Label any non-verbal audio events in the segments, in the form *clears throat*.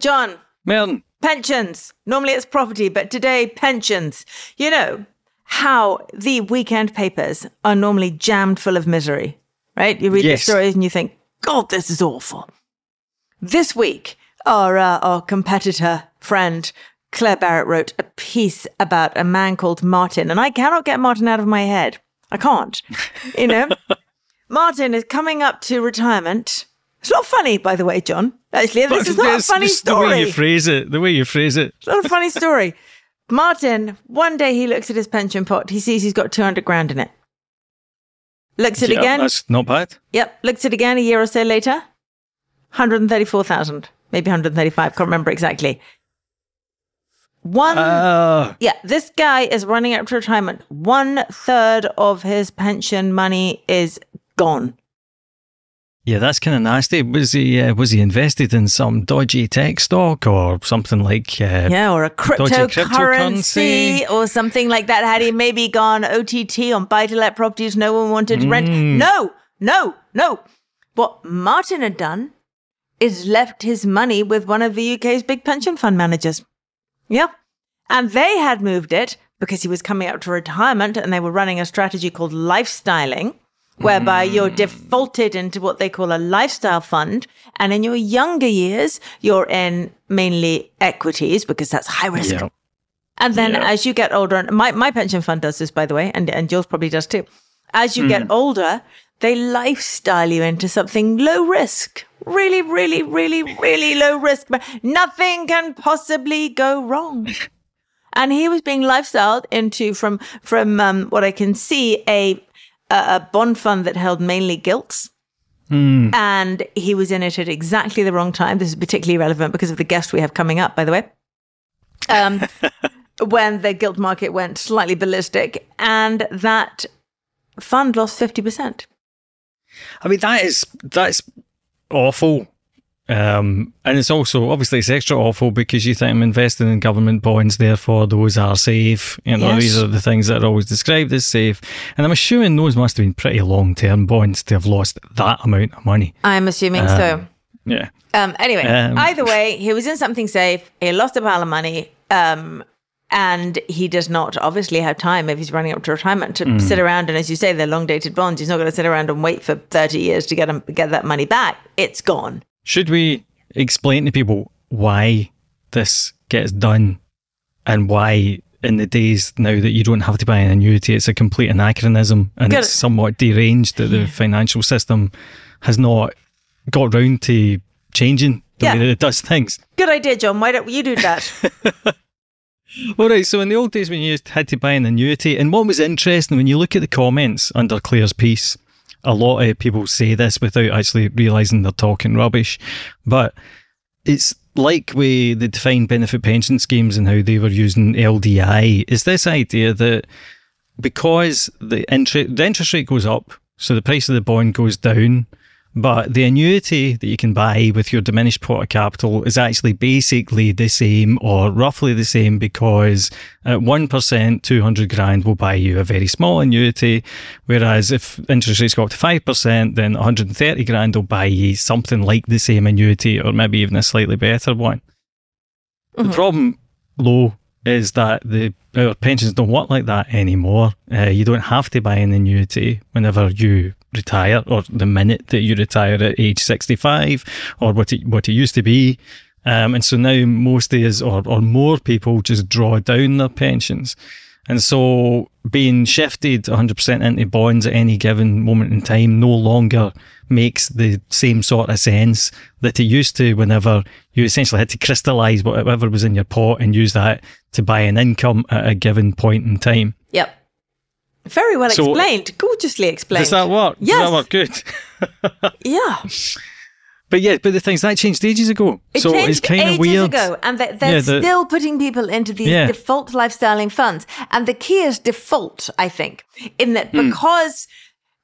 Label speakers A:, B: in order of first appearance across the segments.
A: John.
B: Milton.
A: Pensions. Normally it's property, but today, pensions. You know how the weekend papers are normally jammed full of misery, right? You read
B: yes.
A: the stories and you think, God, this is awful. This week, our, uh, our competitor friend, Claire Barrett, wrote a piece about a man called Martin, and I cannot get Martin out of my head. I can't. You know? *laughs* Martin is coming up to retirement it's not funny, by the way, John. Actually, this but is not a funny story.
B: The way you phrase it, the way you phrase it.
A: It's not a funny story. *laughs* Martin, one day he looks at his pension pot. He sees he's got 200 grand in it. Looks at
B: it
A: again.
B: That's not bad.
A: Yep. Looks at it again a year or so later. 134,000, maybe 135. Can't remember exactly. One, uh, yeah, this guy is running up to retirement. One third of his pension money is gone.
B: Yeah, that's kind of nasty. Was he uh, was he invested in some dodgy tech stock or something like uh,
A: yeah, or a cryptocurrency, cryptocurrency, or something like that? Had he maybe gone OTT on buy to let properties no one wanted to mm. rent? No, no, no. What Martin had done is left his money with one of the UK's big pension fund managers. Yeah, and they had moved it because he was coming up to retirement, and they were running a strategy called lifestyling whereby mm. you're defaulted into what they call a lifestyle fund. And in your younger years, you're in mainly equities because that's high risk. Yeah. And then yeah. as you get older, and my, my pension fund does this, by the way, and, and yours probably does too. As you mm. get older, they lifestyle you into something low risk, really, really, really, really low risk. But nothing can possibly go wrong. *laughs* and he was being lifestyled into from from um, what I can see a a, bond fund that held mainly gilts.
B: Mm.
A: And he was in it at exactly the wrong time. This is particularly relevant because of the guest we have coming up, by the way. Um, *laughs* when the gilt market went slightly ballistic, and that fund lost 50%.
B: I mean, that is that's awful. Um, and it's also obviously it's extra awful because you think I'm investing in government bonds, therefore those are safe. You know, yes. these are the things that are always described as safe. And I'm assuming those must have been pretty long term bonds to have lost that amount of money.
A: I'm assuming
B: um,
A: so.
B: Yeah.
A: Um, anyway, um, either way, he was in something safe. He lost a pile of money. Um, and he does not obviously have time if he's running up to retirement to mm. sit around and as you say they're long dated bonds he's not going to sit around and wait for 30 years to get him get that money back it's gone
B: should we explain to people why this gets done and why in the days now that you don't have to buy an annuity, it's a complete anachronism and it's somewhat deranged that the financial system has not got round to changing the yeah. way that it does things.
A: Good idea, John. Why don't you do that? *laughs*
B: All right. So in the old days, when you had to buy an annuity, and what was interesting when you look at the comments under Claire's piece, a lot of people say this without actually realizing they're talking rubbish, but it's like with the defined benefit pension schemes and how they were using LDI. Is this idea that because the interest the interest rate goes up, so the price of the bond goes down, but the annuity that you can buy with your diminished pot of capital is actually basically the same or roughly the same because at 1%, 200 grand will buy you a very small annuity. Whereas if interest rates go up to 5%, then 130 grand will buy you something like the same annuity or maybe even a slightly better one. Mm-hmm. The problem, though, is that the our pensions don't work like that anymore. Uh, you don't have to buy an annuity whenever you retire or the minute that you retire at age 65 or what it, what it used to be Um, and so now most days or, or more people just draw down their pensions. And so being shifted 100% into bonds at any given moment in time no longer makes the same sort of sense that it used to whenever you essentially had to crystallize whatever was in your pot and use that to buy an income at a given point in time.
A: Yep. Very well so, explained. Gorgeously explained.
B: Does that work?
A: Yes.
B: Does that work good? *laughs*
A: yeah.
B: But yeah, but the things that changed ages ago.
A: It
B: so
A: it's
B: kind of weird.
A: ago, and they're, they're yeah, the, still putting people into these yeah. default lifestyling funds. And the key is default, I think, in that hmm. because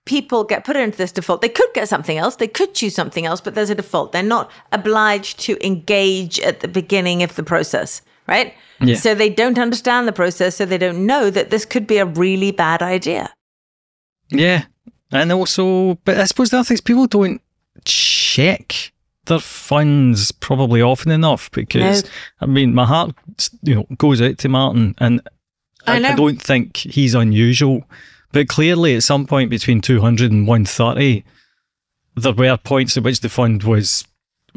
A: people get put into this default, they could get something else, they could choose something else, but there's a default. They're not obliged to engage at the beginning of the process, right? Yeah. So they don't understand the process, so they don't know that this could be a really bad idea.
B: Yeah. And also, but I suppose the other thing is people don't check their funds probably often enough because no. I mean my heart you know goes out to Martin and I, I, I, don't think he's unusual but clearly at some point between 200 and 130 there were points at which the fund was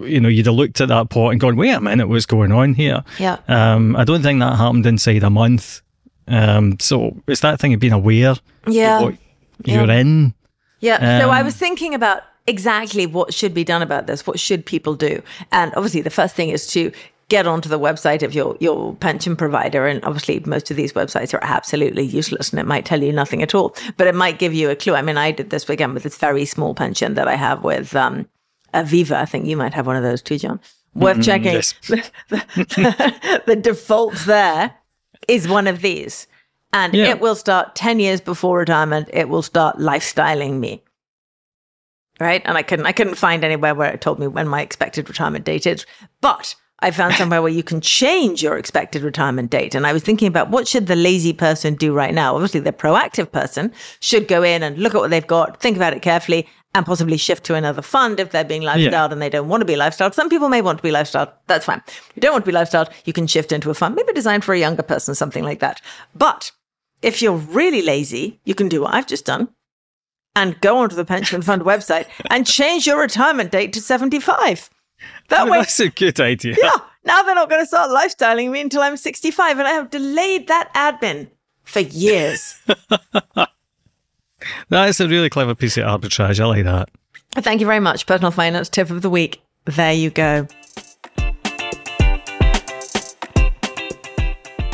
B: you know you'd have looked at that pot and gone wait a minute what's going on here?
A: Yeah.
B: Um, I don't think that happened inside a month. Um, so it's that thing of being aware
A: yeah.
B: what you're yeah. in.
A: Yeah. Um, so I um, was thinking about exactly what should be done about this. What should people do? And obviously, the first thing is to get onto the website of your your pension provider. And obviously most of these websites are absolutely useless and it might tell you nothing at all. But it might give you a clue. I mean i did this again with this very small pension that i have with um, aviva i think you might have one of those too john worth mm, checking yes. *laughs* the, the, the, default there is one of these and yeah. it will start 10 years before retirement it will start lifestyling me right? And I couldn't I couldn't find anywhere where it told me when my expected retirement date is. But I found *laughs* somewhere where you can change your expected retirement date. And I was thinking about what should the lazy person do right now? Obviously, the proactive person should go in and look at what they've got, think about it carefully, and possibly shift to another fund if they're being lifestyled yeah. and they don't want to be lifestyled. Some people may want to be lifestyled. That's fine. If you don't want to be lifestyled, you can shift into a fund, maybe designed for a younger person, something like that. But if you're really lazy, you can do what I've just done and go onto the pension fund website and change your retirement date to 75.
B: That *laughs* way, that's a good idea.
A: Yeah. Now they're not going to start lifestyling me until I'm 65. And I have delayed that admin for years. *laughs*
B: that is a really clever piece of arbitrage. I like that.
A: Thank you very much. Personal finance tip of the week. There you go.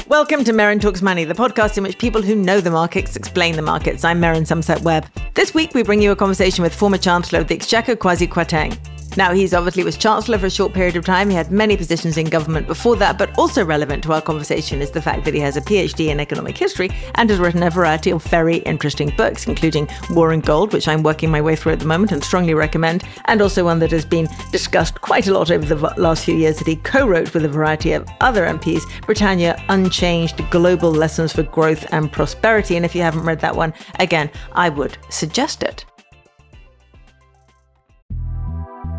A: Welcome to Merryn Talks Money, the podcast in which people who know the markets explain the markets. I'm Merryn Somerset Webb. This week we bring you a conversation with former Chancellor of the Exchequer, Kwasi Kwarteng. Now, he's obviously was Chancellor for a short period of time. He had many positions in government before that, but also relevant to our conversation is the fact that he has a PhD in economic history and has written a variety of very interesting books, including War and Gold, which I'm working my way through at the moment and strongly recommend, and also one that has been discussed quite a lot over the last few years that he co wrote with a variety of other MPs Britannia Unchanged Global Lessons for Growth and Prosperity. And if you haven't read that one, again, I would suggest it.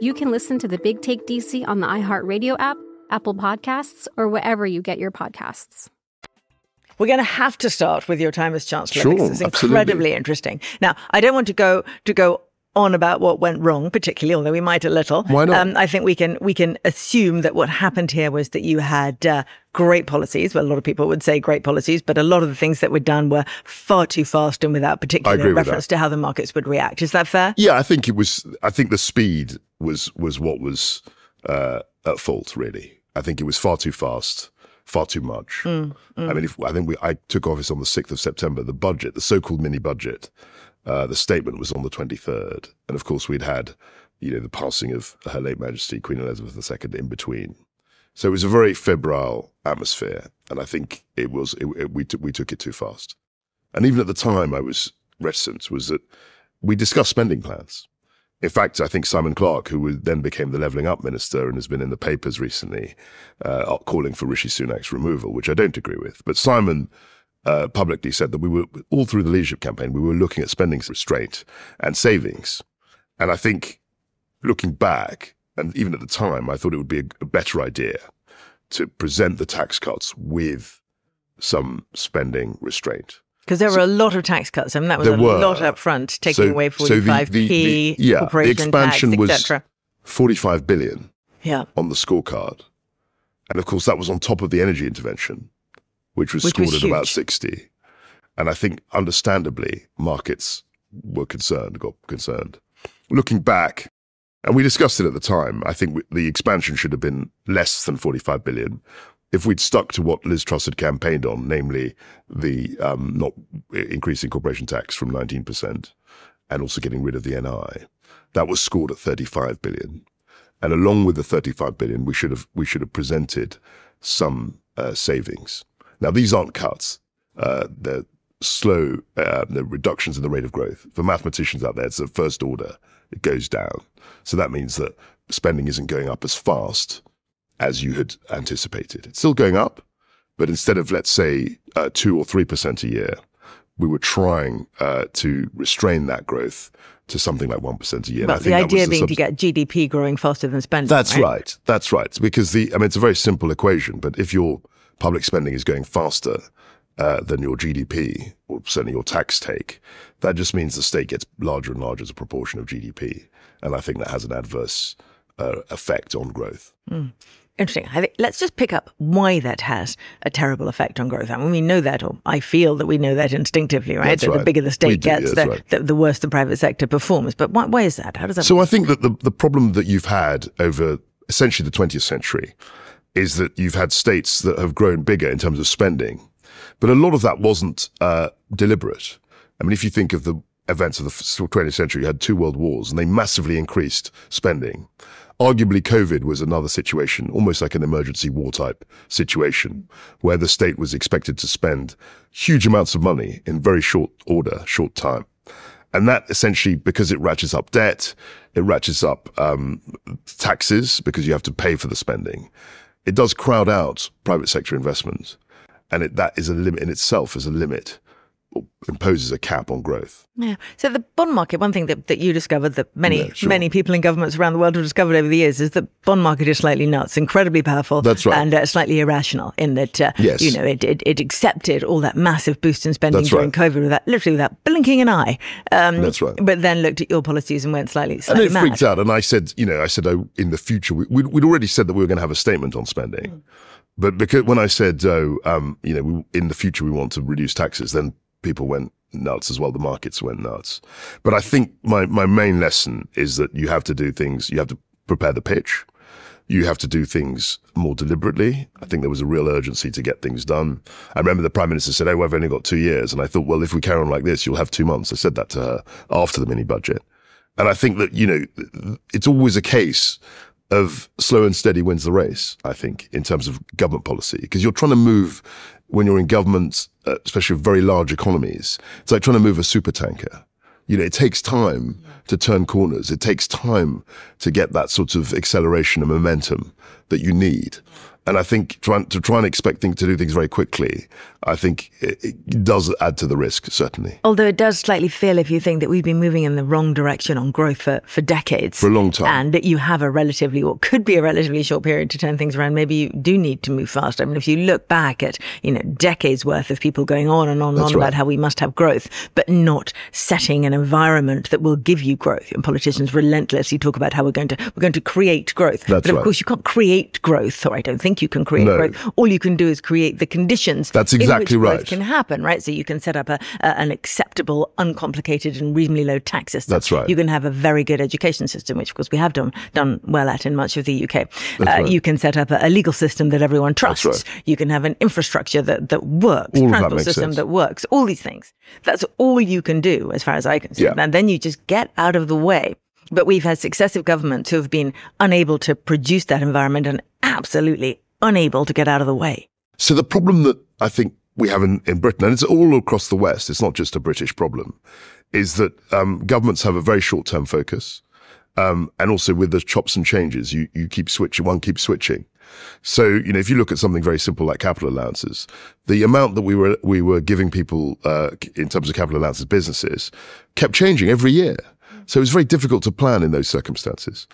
C: you can listen to the Big Take DC on the iHeartRadio app, Apple Podcasts, or wherever you get your podcasts.
A: We're going to have to start with your time as chancellor
D: sure,
A: because it's
D: absolutely.
A: incredibly interesting. Now, I don't want to go to go on about what went wrong, particularly, although we might a little.
D: Why not?
A: Um, I think we can we can assume that what happened here was that you had uh, great policies. Well, a lot of people would say great policies, but a lot of the things that were done were far too fast and without particular reference to how the markets would react. Is that fair?
D: Yeah, I think it was. I think the speed was was what was uh, at fault. Really, I think it was far too fast, far too much.
A: Mm, mm.
D: I mean, if, I think we, I took office on the sixth of September. The budget, the so-called mini budget, uh, the statement was on the twenty third, and of course we'd had, you know, the passing of Her late Majesty Queen Elizabeth II in between. So it was a very febrile atmosphere, and I think it was it, it, we took we took it too fast. And even at the time, I was reticent. Was that we discussed spending plans. In fact, I think Simon Clarke, who then became the levelling up minister and has been in the papers recently, uh, calling for Rishi Sunak's removal, which I don't agree with. But Simon uh, publicly said that we were all through the leadership campaign, we were looking at spending restraint and savings. And I think looking back, and even at the time, I thought it would be a, a better idea to present the tax cuts with some spending restraint.
A: Because there were a lot of tax cuts. I mean, that was a
D: were.
A: lot up front, taking
D: So-
A: away
D: so the-
A: 45p,
D: the- the- yeah, the
A: corporation
D: expansion
A: tax,
D: was
A: etc.
D: 45 billion
A: Yeah.
D: on the scorecard. And of course, that was on top of the energy intervention, which was
A: Which
D: scored
A: was
D: at about 60. And I think, understandably, markets were concerned, got concerned. Looking back, and we discussed it at the time, I think we- the expansion should have been less than 45 billion. If we'd stuck to what Liz Truss had campaigned on, namely the um, not increasing corporation tax from 19% and also getting rid of the NI, that was scored at 35 billion. And along with the 35 billion, we should have we should have presented some uh, savings. Now these aren't cuts; uh, they're slow, uh, they're reductions in the rate of growth. For mathematicians out there, it's the first order; it goes down. So that means that spending isn't going up as fast as you had anticipated. It's still going up, but instead of let's say uh, two or three percent a year, we were trying uh, to restrain that growth to something like one percent a year. And I
A: But
D: think
A: the
D: that was
A: idea
D: the
A: being to get GDP growing faster than spending.
D: that's right. That's right. Because the, I mean, it's a very simple equation, but if your public spending is going faster uh, than your GDP, or certainly your tax take, that just means the state gets larger and larger as a proportion of GDP. And I think that has an adverse uh, effect on growth.
A: Hmm. Interesting. I think, let's just pick up why that has a terrible effect on growth. I mean, we know that, or I feel that we know that instinctively, right?
D: That's
A: that the bigger the state
D: do,
A: gets,
D: that's
A: the,
D: right.
A: the, the worse the private sector performs. But why, why is that? How does that?
D: So I think that the, the problem that you've had over essentially the 20th century is that you've had states that have grown bigger in terms of spending, but a lot of that wasn't uh, deliberate. I mean, if you think of the events of the 20th century, you had two world wars and they massively increased spending. Arguably, COVID was another situation, almost like an emergency war type situation, where the state was expected to spend huge amounts of money in very short order, short time. And that essentially, because it ratchets up debt, it ratchets up um, taxes because you have to pay for the spending. It does crowd out private sector investment, and it, that is a limit in itself. As a limit, imposes a cap on growth.
A: Yeah. So the bond market, one thing that, that you discovered that many
D: Yeah, sure.
A: many people in governments around the world have discovered over the years is that bond market is slightly nuts, incredibly powerful,
D: That's right.
A: and uh, slightly irrational in that uh,
D: Yes.
A: you know it, it it accepted all that massive boost in spending
D: That's
A: during
D: right.
A: COVID without literally without blinking an eye. Um,
D: That's right.
A: But then looked at your policies and went slightly
D: And it
A: mad.
D: freaked out. And I said, you know, I said, oh, in the future, we, we'd, we'd already said that we were going to have a statement on spending. But because when I said, oh, um, you know, we, in the future, we want to reduce taxes, then people went nuts as well. The markets went nuts. But I think my, my main lesson is that you have to do things, you have to prepare the pitch. You have to do things more deliberately. I think there was a real urgency to get things done. I remember the prime minister said, "Oh, we've only got two years," and I thought, "Well, if we carry on like this, you'll have two months." I said that to her after the mini budget, and I think that you know, it's always a case of slow and steady wins the race. I think in terms of government policy because you're trying to move when you're in government, uh, especially very large economies, it's like trying to move a super tanker. You know, it takes time to turn corners. It takes time to get that sort of acceleration and momentum that you need. And I think trying to try and expect things to do things very quickly, I think it, it, does add to the risk, certainly.
A: Although it does slightly feel if you think that we've been moving in the wrong direction on growth for, for decades.
D: For a long time.
A: And that you have a relatively, what could be a relatively short period to turn things around, maybe you do need to move faster. I mean, if you look back at, you know, decades worth of people going on and on and on right. about how we must have growth, but not setting an environment that will give you growth. And politicians relentlessly talk about how we're going to, we're going to create growth.
D: That's
A: but of
D: right.
A: course you can't create growth, or I don't think you can create
D: no.
A: growth. All you can do is create the conditions.
D: That's exactly
A: in which
D: right.
A: Growth can happen, right? So you can set up a, a, an acceptable, uncomplicated, and reasonably low tax system.
D: That's right.
A: You can have a very good education system, which of course we have done done well at in much of the UK. Uh,
D: right.
A: You can set up a, a, legal system that everyone trusts.
D: Right.
A: You can have an infrastructure that that works,
D: all
A: transport
D: that
A: system
D: sense.
A: that works. All these things. That's all you can do, as far as I can see.
D: Yeah.
A: And then you just get out of the way. But we've had successive governments who have been unable to produce that environment and absolutely unable to get out of the way.
D: So the problem that I think we have in, in Britain, and it's all across the West, it's not just a British problem, is that um, governments have a very short term focus. Um, and also with the chops and changes, you, you keep switching, one keeps switching. So, you know, if you look at something very simple like capital allowances, the amount that we were, we were giving people, uh, in terms of capital allowances businesses kept changing every year. So it was very difficult to plan in those circumstances.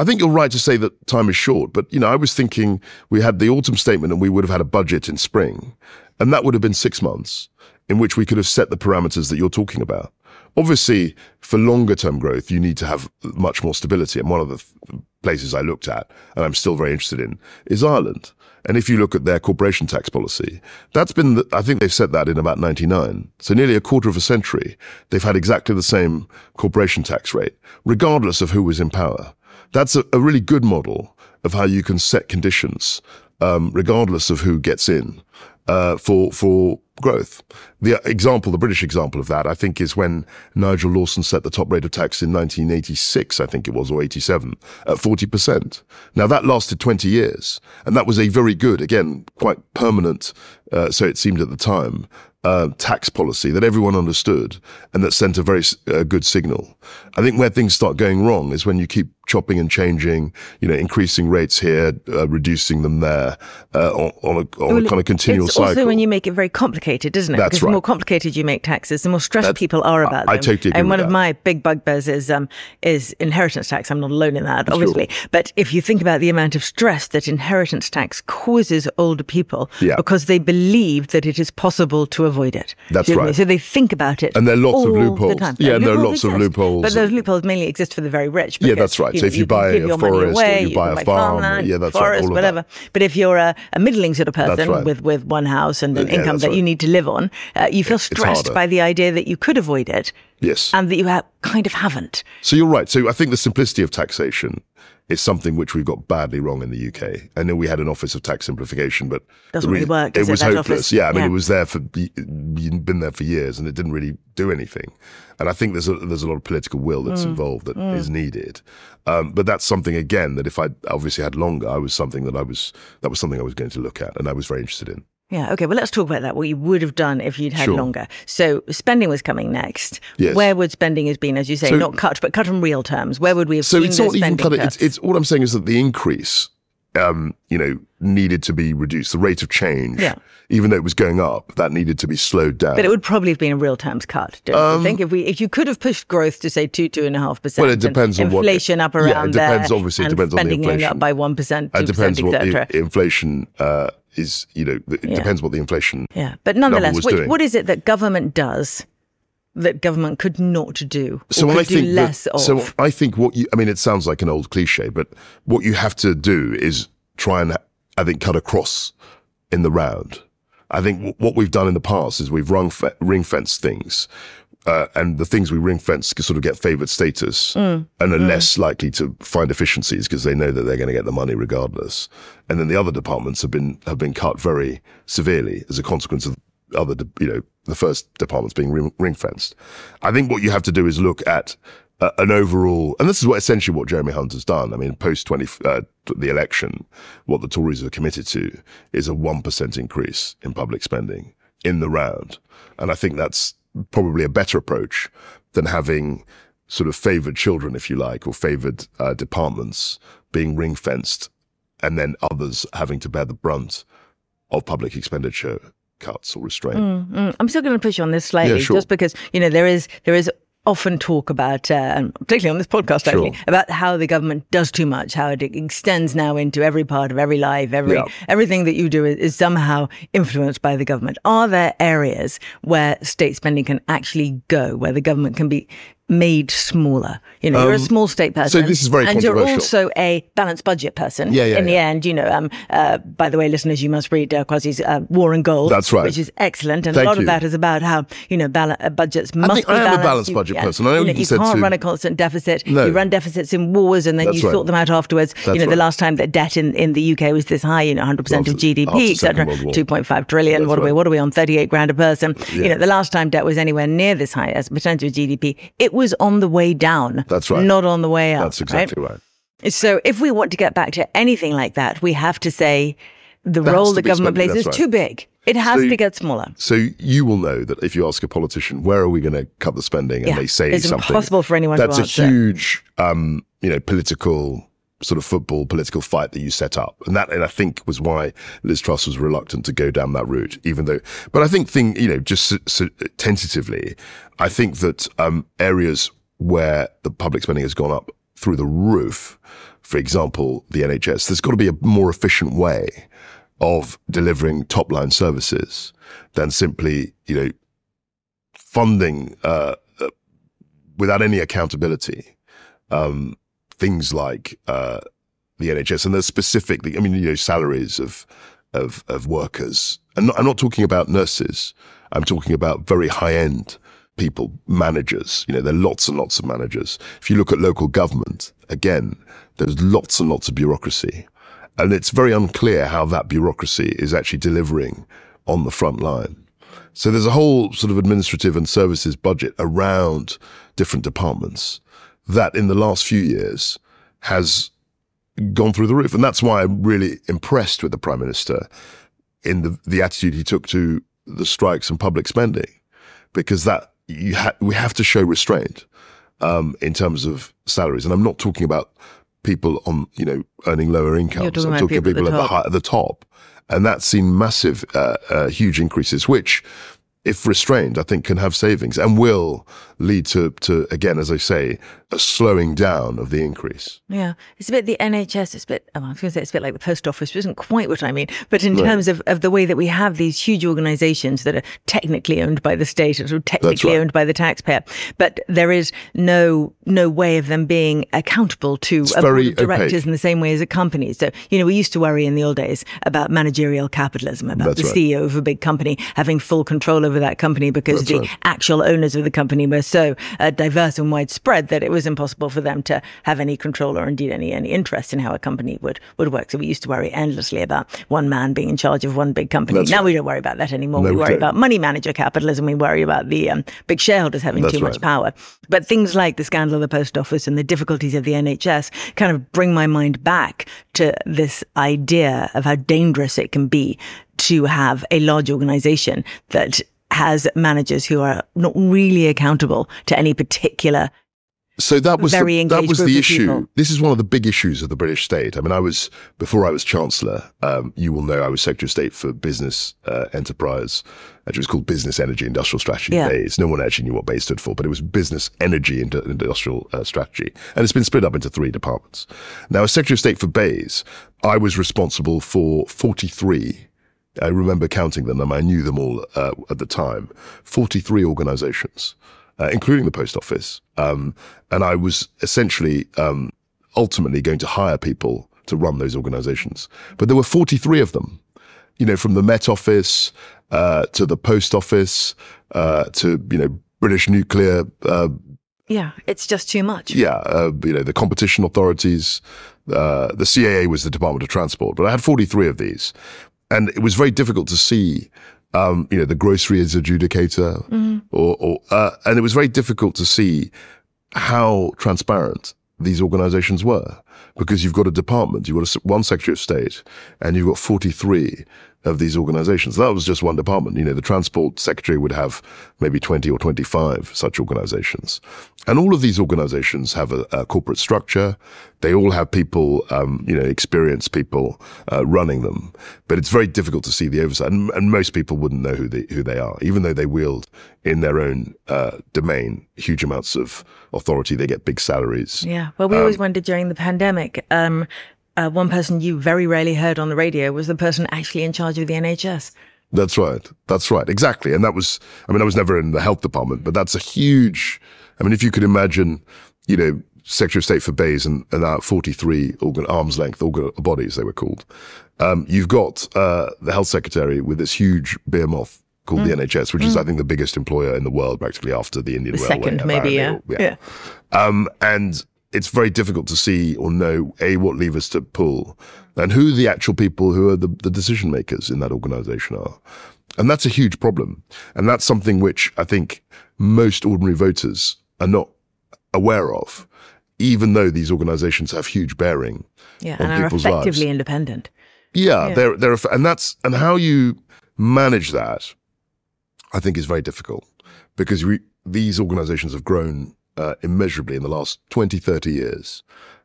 D: I think you're right to say that time is short, but you know, I was thinking we had the autumn statement and we would have had a budget in spring, and that would have been six months in which we could have set the parameters that you're talking about. Obviously, for longer term growth, you need to have much more stability. And one of the th- places I looked at, and I'm still very interested in, is Ireland. And if you look at their corporation tax policy, that's been, the, I think they've set that in about 99. So nearly a quarter of a century, they've had exactly the same corporation tax rate, regardless of who was in power. That's a, a really good model of how you can set conditions, um, regardless of who gets in, uh, for, for growth. The example, the British example of that, I think, is when Nigel Lawson set the top rate of tax in 1986, I think it was, or 87, at 40%. Now that lasted 20 years, and that was a very good, again, quite permanent, uh, so it seemed at the time, uh, tax policy that everyone understood and that sent a very uh, good signal. I think where things start going wrong is when you keep chopping and changing, you know, increasing rates here, uh, reducing them there, uh, on, on, a, on
A: Well,
D: a kind of continual
A: it's
D: cycle.
A: also when you make it very complicated, isn't it?
D: That's
A: because the more complicated you make taxes, the more stressed
D: That's-
A: people are about them.
D: I totally agree
A: And one of
D: that.
A: my big bugbears is um, is inheritance tax. I'm not alone in that, obviously. But if you think about the amount of stress that inheritance tax causes older people,
D: Yeah.
A: because they believe that it is possible to avoid it.
D: That's
A: Do you know what I mean?
D: right.
A: So they think about it.
D: And there are lots of loopholes. Yeah, and there are lots of loopholes.
A: But those loopholes mainly exist for the very rich.
D: Yeah, that's right. So if you
A: can
D: buy a forest or
A: away,
D: you buy a farm,
A: farmland,
D: yeah, that's right,
A: forest,
D: all of
A: whatever. But if you're a, a middling sort of person
D: right.
A: with, with one house and an
D: Yeah,
A: income that
D: right.
A: you need to live on, uh, you feel stressed by the idea that you could avoid it
D: yes.
A: and that you ha- kind of haven't.
D: So you're right. So I think the simplicity of taxation is something which we've got badly wrong in the UK. I know we had an Office of Tax Simplification, but
A: Doesn't really work,
D: It
A: it,
D: was hopeless.
A: office?
D: Yeah, I mean,
A: Yeah.
D: it was there for been there for years, and it didn't really do anything. And I think there's a there's a lot of political will that's
A: Mm.
D: involved that is
A: Mm.
D: needed. Um, but that's something again that if I obviously had longer, I was something that I was that was something I was going to look at, and I was very interested in.
A: Yeah, okay. Well, let's talk about that. What you would have done if you'd had
D: Sure.
A: longer. So, spending was coming next.
D: Yes.
A: Where would spending has been, as you say,
D: So-
A: not cut, but cut in real terms? Where would we have
D: So it's not even
A: cuts?
D: it's, it's all I'm saying is that the increase, um, you know, needed to be reduced. The rate of change,
A: Yeah.
D: even though it was going up, that needed to be slowed down.
A: But it would probably have been a real terms cut, don't
D: Um,
A: you think? If we, if you could have pushed growth to say two, two and a half percent,
D: Well, it depends on what-
A: inflation up
D: Yeah,
A: around
D: it depends,
A: there,
D: obviously, it depends on the inflation.
A: up by one percent,
D: it depends what the inflation uh, is. You know, it
A: Yeah.
D: depends what the inflation.
A: Yeah, but nonetheless,
D: was
A: what, is it that government does that government could not do, or
D: So I think that- so I think what you I mean it sounds like an old cliche, but what you have to do is try and I think cut across in the round. I think w- what we've done in the past is we've rung ring fenced things. Uh, and the things we ring fence sort of get favored status
A: Mm.
D: and are
A: Mm.
D: less likely to find efficiencies because they know that they're going to get the money regardless. And then the other departments have been have been cut very severely as a consequence of other, you know, the first departments being ring, ring fenced. I think what you have to do is look at uh, an overall, and this is what essentially what Jeremy Hunt has done. I mean, post 20, uh, the election, what the Tories are committed to is a 1% increase in public spending in the round. And I think that's probably a better approach than having sort of favored children, if you like, or favored uh, departments being ring fenced and then others having to bear the brunt of public expenditure cuts or restraint.
A: Mm, mm. I'm still going to push on this slightly, yeah, sure. just because you know there is there is often talk about, uh, particularly on this podcast, sure. actually, about how the government does too much, how it extends now into every part of every life, every yeah. everything that you do is, is, somehow influenced by the government. Are there areas where state spending can actually go, where the government can be made smaller. You know, um, you're a um, small state person.
D: So this is very
A: And you're also a balanced budget person.
D: Yeah, yeah.
A: In
D: the
A: end, you know, um, uh, by the way, listeners, you must read uh, Kwasi's uh, War and Gold.
D: That's right.
A: Which is excellent. And
D: Thank
A: a lot
D: you.
A: of that is about how, you know, bal- uh, budgets must I
D: think
A: be
D: I am
A: balanced.
D: a balanced
A: you,
D: budget
A: yeah,
D: person. I know
A: you, know,
D: you,
A: can't
D: to,
A: run a constant deficit.
D: No.
A: You run deficits in wars and then
D: That's
A: you
D: right.
A: sort them out afterwards.
D: That's
A: you know,
D: right.
A: the last time that debt in, in the UK was this high, you know, 100%
D: After-
A: of GDP, etc.
D: Second World War.
A: 2.5 trillion.
D: That's
A: what are we? What are we on? 38 grand a person.
D: Yeah.
A: You know, the last time debt was anywhere near this high as a percentage of GDP, it was on the way down.
D: That's right.
A: Not on the way up.
D: That's exactly right.
A: So if we want to get back to anything like that, we have to say the
D: There
A: role the government plays is
D: that's
A: too big. It has
D: So-
A: to get smaller.
D: So you will know that if you ask a politician, where are we going to cut the spending, and
A: Yeah.
D: they say
A: It's
D: something,
A: impossible for anyone to
D: that's a huge, um, you know, political sort of football political fight that you set up, and that, and I think was why Liz Truss was reluctant to go down that route, even though. But I think thing, you know, just s- s- tentatively, I think that um, areas where the public spending has gone up through the roof, for example, the NHS, there's got to be a more efficient way of delivering top line services than simply, you know, funding uh, uh, without any accountability um, things like uh, the NHS and the specific, I mean, you know, salaries of of of workers. And I'm not talking about nurses. I'm talking about very high end people, managers. You know, there are lots and lots of managers. If you look at local government, again, there's lots and lots of bureaucracy. And it's very unclear how that bureaucracy is actually delivering on the front line. So there's a whole sort of administrative and services budget around different departments that in the last few years has gone through the roof. And that's why I'm really impressed with the Prime Minister in the, the attitude he took to the strikes and public spending, because that you ha- we have to show restraint um, in terms of salaries. And I'm not talking about people on, you know, earning lower incomes.
A: talking
D: I'm
A: about
D: talking
A: people at the
D: people at the, high, at the top. And that's seen massive, uh, uh, huge increases, which, if restrained, I think can have savings and will lead to, to again, as I say, a slowing down of the increase.
A: Yeah, it's a bit the NHS. It's a bit. Oh, I was going to say it's a bit like the post office, which isn't quite what I mean. But in
D: Right.
A: terms of, of the way that we have these huge organisations that are technically owned by the state or technically
D: right.
A: owned by the taxpayer, but there is no no way of them being accountable to a board of directors
D: opaque.
A: in the same way as a company. So you know, we used to worry in the old days about managerial capitalism, about
D: That's
A: the
D: right.
A: CEO of a big company having full control over that company because
D: That's
A: the
D: right.
A: actual owners of the company were so uh, diverse and widespread that it was impossible for them to have any control or indeed any any interest in how a company would would work. So we used to worry endlessly about one man being in charge of one big company.
D: That's
A: now
D: right.
A: we don't worry about that anymore.
D: No,
A: we
D: we
A: worry
D: don't.
A: about money manager capitalism. We worry about the um, big shareholders having
D: That's
A: too much power. But things like the scandal of the post office and the difficulties of the NHS kind of bring my mind back to this idea of how dangerous it can be to have a large organization that has managers who are not really accountable to any particular
D: So that was
A: Very
D: the, that was the issue.
A: people.
D: This is one of the big issues of the British state. I mean, I was before I was chancellor. Um, you will know I was Secretary of State for Business uh, Enterprise. Actually, it was called Business Energy Industrial Strategy
A: Yeah.
D: BEIS. No one actually knew what BEIS stood for, but it was Business Energy Ind- Industrial uh, Strategy, and it's been split up into three departments. Now, as Secretary of State for BEIS, I was responsible for forty-three. I remember counting them, and I knew them all uh, at the time. Forty-three organisations uh, including the post office. Um, and I was essentially um, ultimately going to hire people to run those organizations. But there were 43 of them, you know, from the Met Office uh, to the post office uh, to, you know, British nuclear, uh,
A: Yeah, it's just too much.
D: yeah, uh, you know, the competition authorities. Uh, the CAA was the Department of Transport, but I had 43 of these. And it was very difficult to see um, you know, the groceries adjudicator,
A: Mm-hmm.
D: or, or uh, and it was very difficult to see how transparent these organizations were because you've got a department, you've got a, one Secretary of State, and you've got 43 of these organizations. That was just one department. You know, the Transport Secretary would have maybe 20 or 25 such organizations. And all of these organizations have a, a corporate structure. They all have people, um, you know, experienced people uh, running them. But it's very difficult to see the oversight. And, and, most people wouldn't know who they, who they are, even though they wield in their own uh, domain huge amounts of authority. They get big salaries.
A: Yeah. Well, we um, always wondered during the pandemic, um, uh, one person you very rarely heard on the radio was the person actually in charge of the NHS.
D: That's right. That's right. Exactly. And that was, I mean, I was never in the health department, but that's a huge, I mean, if you could imagine, you know, Secretary of State for BEIS and, and our 43 organ, arm's length organ bodies, they were called. Um, you've got, uh, the health secretary with this huge behemoth called mm. the NHS, which mm. is, I think, the biggest employer in the world, practically after the Indian
A: the
D: Railway.
A: Second, maybe, yeah.
D: yeah. yeah. Um, and it's very difficult to see or know a what levers to pull and who the actual people who are the, the decision makers in that organization are. And that's a huge problem. And that's something which I think most ordinary voters are not aware of, even though these organizations have huge bearing
A: yeah,
D: on
A: and
D: people's
A: are effectively
D: lives.
A: independent.
D: Yeah, yeah, they're they're and that's and how you manage that, I think, is very difficult because we these organizations have grown uh, immeasurably in the last 20, 30 years.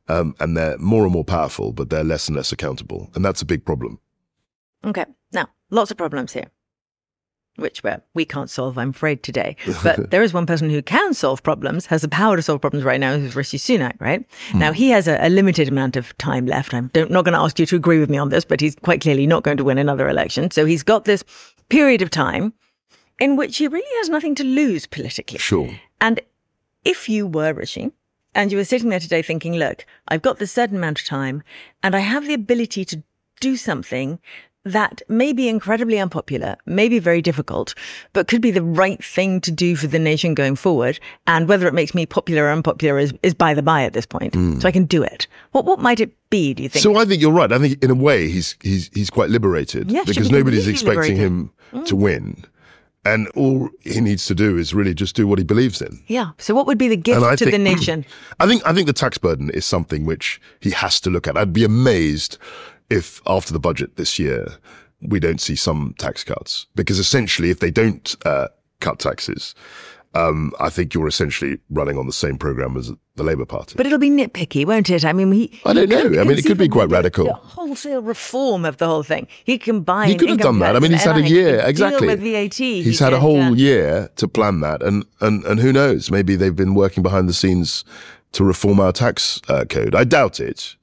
D: Um, and they're more and more powerful, but they're less and less accountable. And that's a big problem.
A: Okay. Now, lots of problems here, which well, we can't solve, I'm afraid, today. *laughs* But there is one person who can solve problems, has the power to solve problems right now, who's Rishi Sunak, right? Mm. Now, he has a, a, limited amount of time left. I'm not going to ask you to agree with me on this, but he's quite clearly not going to win another election. So he's got this period of time in which he really has nothing to lose politically.
D: Sure.
A: And if you were Rishi and you were sitting there today thinking, look, I've got this certain amount of time and I have the ability to do something that may be incredibly unpopular, may be very difficult, but could be the right thing to do for the nation going forward. And whether it makes me popular or unpopular is, is by the by at this point. Mm. So I can do it. What what might it be, do you think?
D: So I think you're right. I think in a way he's he's he's quite liberated
A: yeah,
D: because
A: be
D: nobody's expecting
A: liberated.
D: him
A: mm.
D: to win. And all he needs to do is really just do what he believes in.
A: Yeah. So what would be the gift to
D: think,
A: the nation? *clears throat*
D: I think I think the tax burden is something which he has to look at. I'd be amazed if after the budget this year we don't see some tax cuts because essentially if they don't uh, cut taxes, um, I think you're essentially running on the same program as the Labour Party.
A: But it'll be nitpicky, won't it? I mean, he.
D: I don't know. I mean, it could be quite radical.
A: Wholesale reform of the whole thing. He buy.
D: He could have done that. I mean, he's had a year exactly.
A: with VAT.
D: He's
A: he
D: had
A: could,
D: a whole
A: uh,
D: year to plan that, and and and who knows? Maybe they've been working behind the scenes to reform our tax uh, code. I doubt it.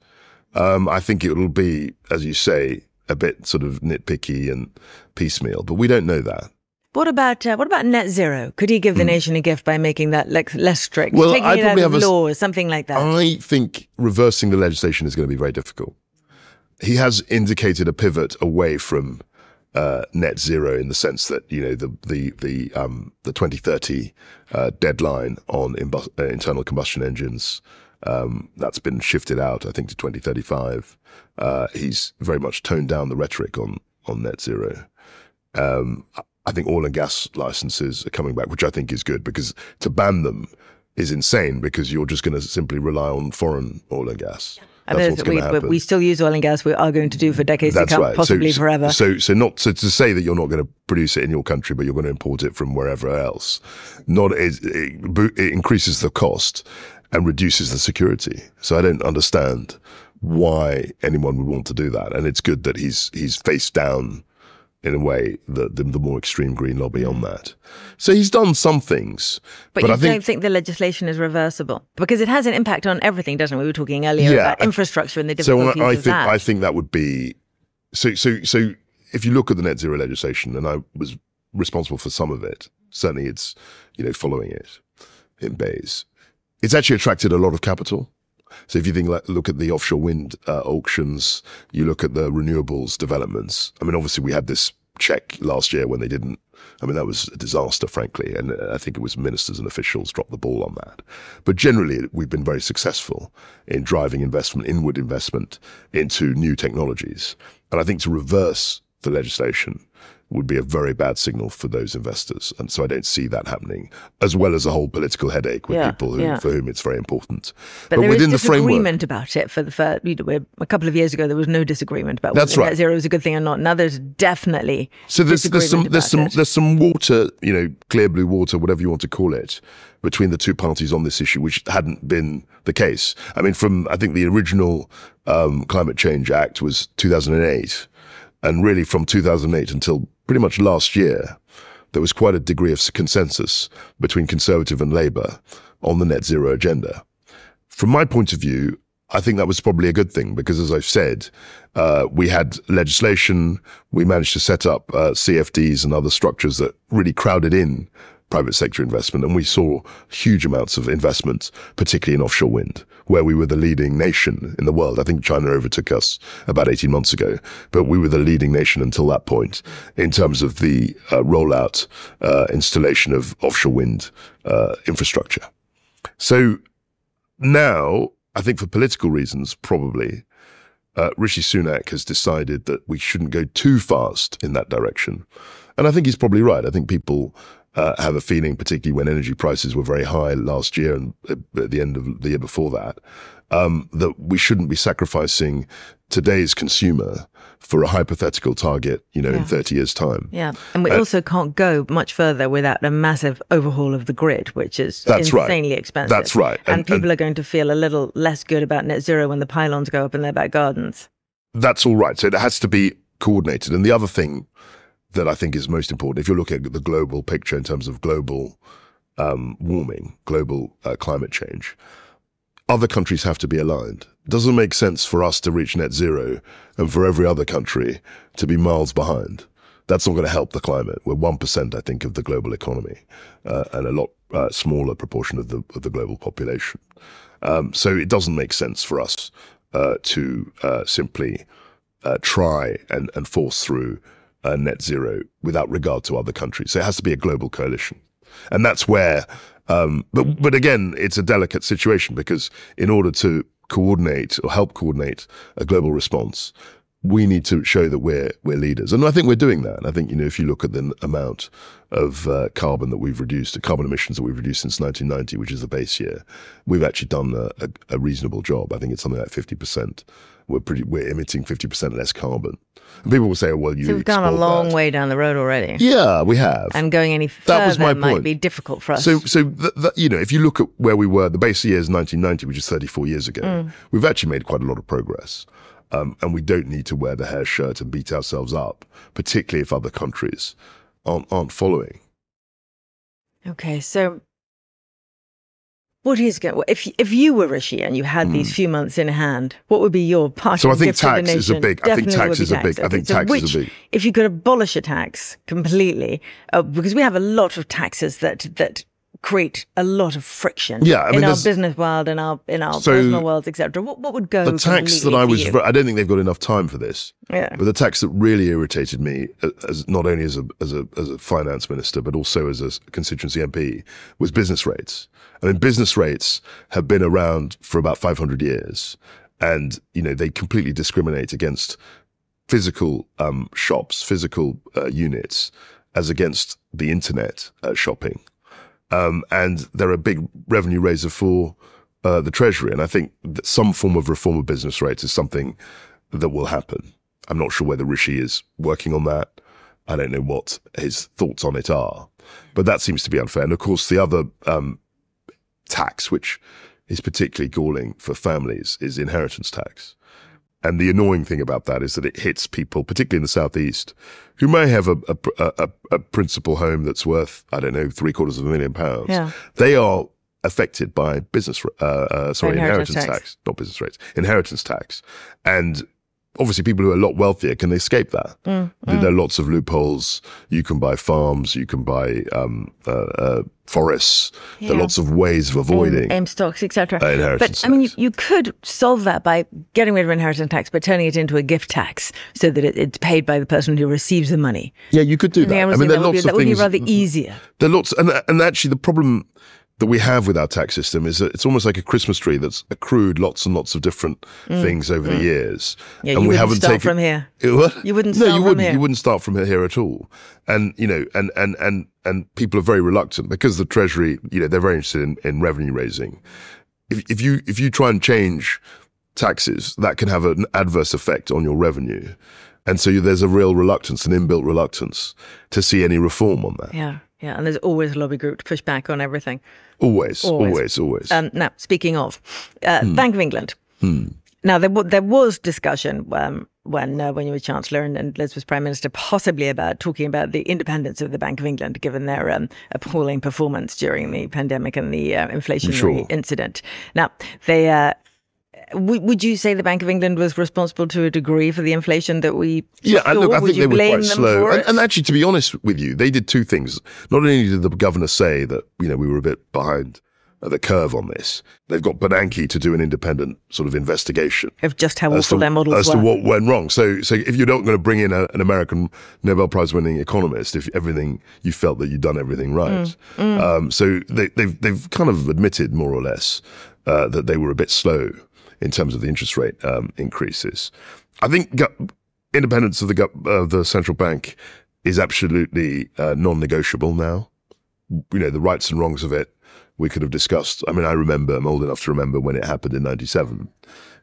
D: Um, I think it will be, as you say, a bit sort of nitpicky and piecemeal, but we don't know that.
A: What about uh, what about net zero? Could he give the nation a gift by making that le- less strict.
D: Well,
A: taking
D: I
A: it out
D: probably
A: of
D: have a s-
A: law, or something like that?
D: I think reversing the legislation is going to be very difficult. He has indicated a pivot away from uh, net zero in the sense that you know the the the um, the 2030 uh, deadline on uh, internal combustion engines um, that's been shifted out, I think, to 2035. Uh, he's very much toned down the rhetoric on on net zero. Um, I think oil and gas licenses are coming back, which I think is good because to ban them is insane because you're just going to simply rely on foreign oil and gas.
A: I
D: going
A: we, we still use oil and gas. We are going to do for decades
D: That's
A: to come,
D: right.
A: possibly
D: so,
A: forever.
D: So, so not so to say that you're not going to produce it in your country, but you're going to import it from wherever else. Not it, it, it increases the cost and reduces the security. So I don't understand why anyone would want to do that. And it's good that he's he's faced down in a way the the, the more extreme green lobby on that. So he's done some things,
A: but,
D: but,
A: you
D: I think
A: don't think the legislation is reversible because it has an impact on everything, doesn't it? We were talking earlier
D: Yeah,
A: about infrastructure and the
D: so
A: difficulties
D: I, I
A: of
D: think
A: that.
D: I think that would be so so so if you look at the net zero legislation and I was responsible for some of it certainly it's you know following it in BEIS it's actually attracted a lot of capital so if you think like look at the offshore wind uh, auctions you look at the renewables developments I mean obviously we had this check last year when they didn't I mean, that was a disaster, frankly. And uh, I think it was ministers and officials dropped the ball on that. But generally, we've been very successful in driving investment, inward investment into new technologies. And I think to reverse the legislation would be a very bad signal for those investors. And so I don't see that happening, as well as a whole political headache with
A: Yeah,
D: people who,
A: yeah.
D: for whom it's very important.
A: But, there is
D: within the framework,
A: disagreement about it. For the first, you know, a couple of years ago, there was no disagreement about
D: That's
A: whether
D: right.
A: net zero is a good thing or not. Now there's definitely
D: So there's there's some
A: disagreement
D: there's some
A: it.
D: there's some water, you know, clear blue water, whatever you want to call it, between the two parties on this issue, which hadn't been the case. I mean, from I think the original um, Climate Change Act was 2008, and really from 2008 until pretty much last year, there was quite a degree of consensus between Conservative and Labour on the net zero agenda. From my point of view, I think that was probably a good thing because, as I've said, uh, we had legislation. We managed to set up uh, CFDs and other structures that really crowded in private sector investment, and we saw huge amounts of investment, particularly in offshore wind, where we were the leading nation in the world. I think China overtook us about 18 months ago, but we were the leading nation until that point in terms of the uh, rollout, uh, installation of offshore wind uh, infrastructure. So now, I think for political reasons, probably, uh, Rishi Sunak has decided that we shouldn't go too fast in that direction. And I think he's probably right. I think people uh, have a feeling, particularly when energy prices were very high last year and at the end of the year before that, um, that we shouldn't be sacrificing today's consumer for a hypothetical target, you know, in 30 years' time.
A: Yeah, and we
D: Uh,
A: also can't go much further without a massive overhaul of the grid, which is
D: That's right.
A: insanely expensive.
D: That's right.
A: And,
D: And-
A: people
D: and-
A: are going to feel a little less good about net zero when the pylons go up in their back gardens.
D: That's all right. So it has to be coordinated. And the other thing that I think is most important, if you're looking at the global picture in terms of global um, warming, global uh, climate change, other countries have to be aligned. It doesn't make sense for us to reach net zero and for every other country to be miles behind. That's not going to help the climate. We're one percent, I think, of the global economy, uh, and a lot uh, smaller proportion of the of the global population. Um, so it doesn't make sense for us uh, to uh, simply uh, try and, and force through uh, net zero without regard to other countries. So it has to be a global coalition, and that's where. Um, but but again, it's a delicate situation because in order to coordinate or help coordinate a global response, we need to show that we're we're leaders, and I think we're doing that. And I think you know if you look at the amount of uh, carbon that we've reduced, the carbon emissions that we've reduced since 1990, which is the base year, we've actually done a, a, a reasonable job. I think it's something like 50 percent. We're pretty we're emitting 50 percent less carbon. And people will say, oh, "Well, you
A: so we've gone a long
D: that.
A: way down the road already.
D: Yeah, we have.
A: And going any further
D: That was my
A: might
D: point.
A: be difficult for us.
D: So, so th- th- you know, if you look at where we were, the base year is 1990, which is 34 years ago.
A: Mm.
D: We've actually made quite a lot of progress, um, and we don't need to wear the hair shirt and beat ourselves up, particularly if other countries aren't aren't following.
A: Okay, so what is going? If if you were Rishi and you had these few months in hand, what would be your
D: Hmm. So I think tax is a big- I think tax is a big- I think tax is a big-
A: If you could abolish a tax completely, uh, because we have a lot of taxes that that create a lot of friction.
D: Yeah, I mean,
A: in our business world, in our in our
D: So,
A: personal worlds, etc. What what would go?
D: the tax that I was?
A: You?
D: I don't think they've got enough time for this.
A: Yeah.
D: But the tax that really irritated me, as not only as a as a as a finance minister, but also as a constituency MP, was business rates. I mean, business rates have been around for about 500 years, and you know they completely discriminate against physical um, shops, physical uh, units, as against the internet uh, shopping. Um, and they're a big revenue raiser for uh, the Treasury. And I think that some form of reform of business rates is something that will happen. I'm not sure whether Rishi is working on that. I don't know what his thoughts on it are, but that seems to be unfair. And of course, the other um, tax, which is particularly galling for families, is inheritance tax. And the annoying thing about that is that it hits people, particularly in the southeast, who may have a, a, a, a principal home that's worth, I don't know, three quarters of a million pounds.
A: Yeah.
D: They are affected by business, uh, uh, sorry,
A: Inheritance
D: inheritance,
A: tax.
D: tax. not business rates, inheritance tax. And obviously, people who are a lot wealthier can escape that.
A: Mm,
D: There
A: mm.
D: are lots of loopholes. You can buy farms, you can buy um, uh, uh, forests. There are lots of ways of avoiding.
A: AIM, aim stocks, etc.
D: Uh, inheritance
A: But I mean, you, you could solve that by getting rid of inheritance tax, but turning it into a gift tax, so that it, it's paid by the person who receives the money.
D: Yeah, you could do
A: I
D: that.
A: I
D: mean, there
A: that
D: are
A: would be-
D: lots
A: that
D: of
A: would be rather easier.
D: There are lots, and and actually, the problem that we have with our tax system is that it's almost like a Christmas tree that's accrued lots and lots of different
A: Mm,
D: things over
A: mm.
D: the years.
A: Yeah,
D: and
A: you
D: we
A: wouldn't
D: haven't
A: start
D: taken
A: from here. *laughs*
D: It-?
A: You wouldn't
D: no,
A: start
D: you
A: from
D: wouldn't.
A: here.
D: You wouldn't start from here at all. And you know, and and and and people are very reluctant because the Treasury, you know, they're very interested in, in revenue raising. If if you if you try and change taxes, that can have an adverse effect on your revenue. And so you, there's a real reluctance, an inbuilt reluctance to see any reform on that.
A: Yeah, yeah, and there's always a lobby group to push back on everything.
D: Always,
A: Always.
D: always, always.
A: Um, now, speaking of uh,
D: Hmm.
A: Bank of England,
D: Hmm.
A: now there w- there was discussion um, when uh, when you were Chancellor and, and Liz was Prime Minister, possibly about talking about the independence of the Bank of England, given their um, appalling performance during the pandemic and the uh, inflationary
D: Sure.
A: incident. Now, they. W- would you say the Bank of England was responsible to a degree for the inflation that we
D: Yeah, I,
A: saw?
D: look, I
A: Would
D: think they were quite slow. And, and actually, to be honest with you, they did two things. Not only did the governor say that you know we were a bit behind the curve on this, they've got Bernanke to do an independent sort of investigation
A: of just how awful
D: to,
A: their models
D: as
A: were.
D: to what went wrong. So, so if you're not going to bring in a, an American Nobel Prize winning economist, if everything you felt that you'd done everything right,
A: Mm, mm.
D: Um, so they, they've they've kind of admitted more or less uh, that they were a bit slow in terms of the interest rate um, increases. I think independence of the uh, the central bank is absolutely uh, non-negotiable now. You know the rights and wrongs of it we could have discussed. I mean, I remember I'm old enough to remember when it happened in '97,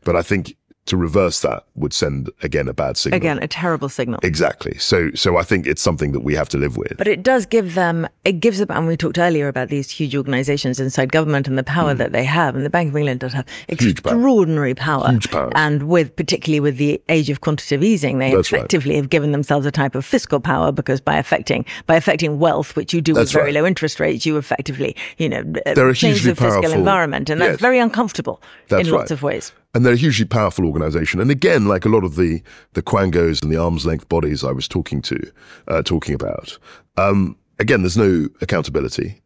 D: but I think to reverse that would send again a bad signal.
A: Again, a terrible signal.
D: Exactly. So, so I think it's something that we have to live with.
A: But it does give them, it gives them, and we talked earlier about these huge organizations inside government and the power that they have. And the Bank of England does have
D: Mm. Huge power.
A: extraordinary power.
D: Huge power.
A: And with, particularly with the age of quantitative easing, they
D: That's right.
A: effectively have given themselves a type of fiscal power because by affecting, by affecting wealth, which you do
D: That's
A: with very
D: right.
A: low interest rates, you effectively, you know,
D: They're
A: change the fiscal
D: powerful-
A: environment. And that's
D: Yes.
A: very uncomfortable
D: That's
A: in lots of ways.
D: And they're a hugely powerful organization. And again, like a lot of the the quangos and the arm's length bodies I was talking to, uh, talking about. Um, again, there's no accountability.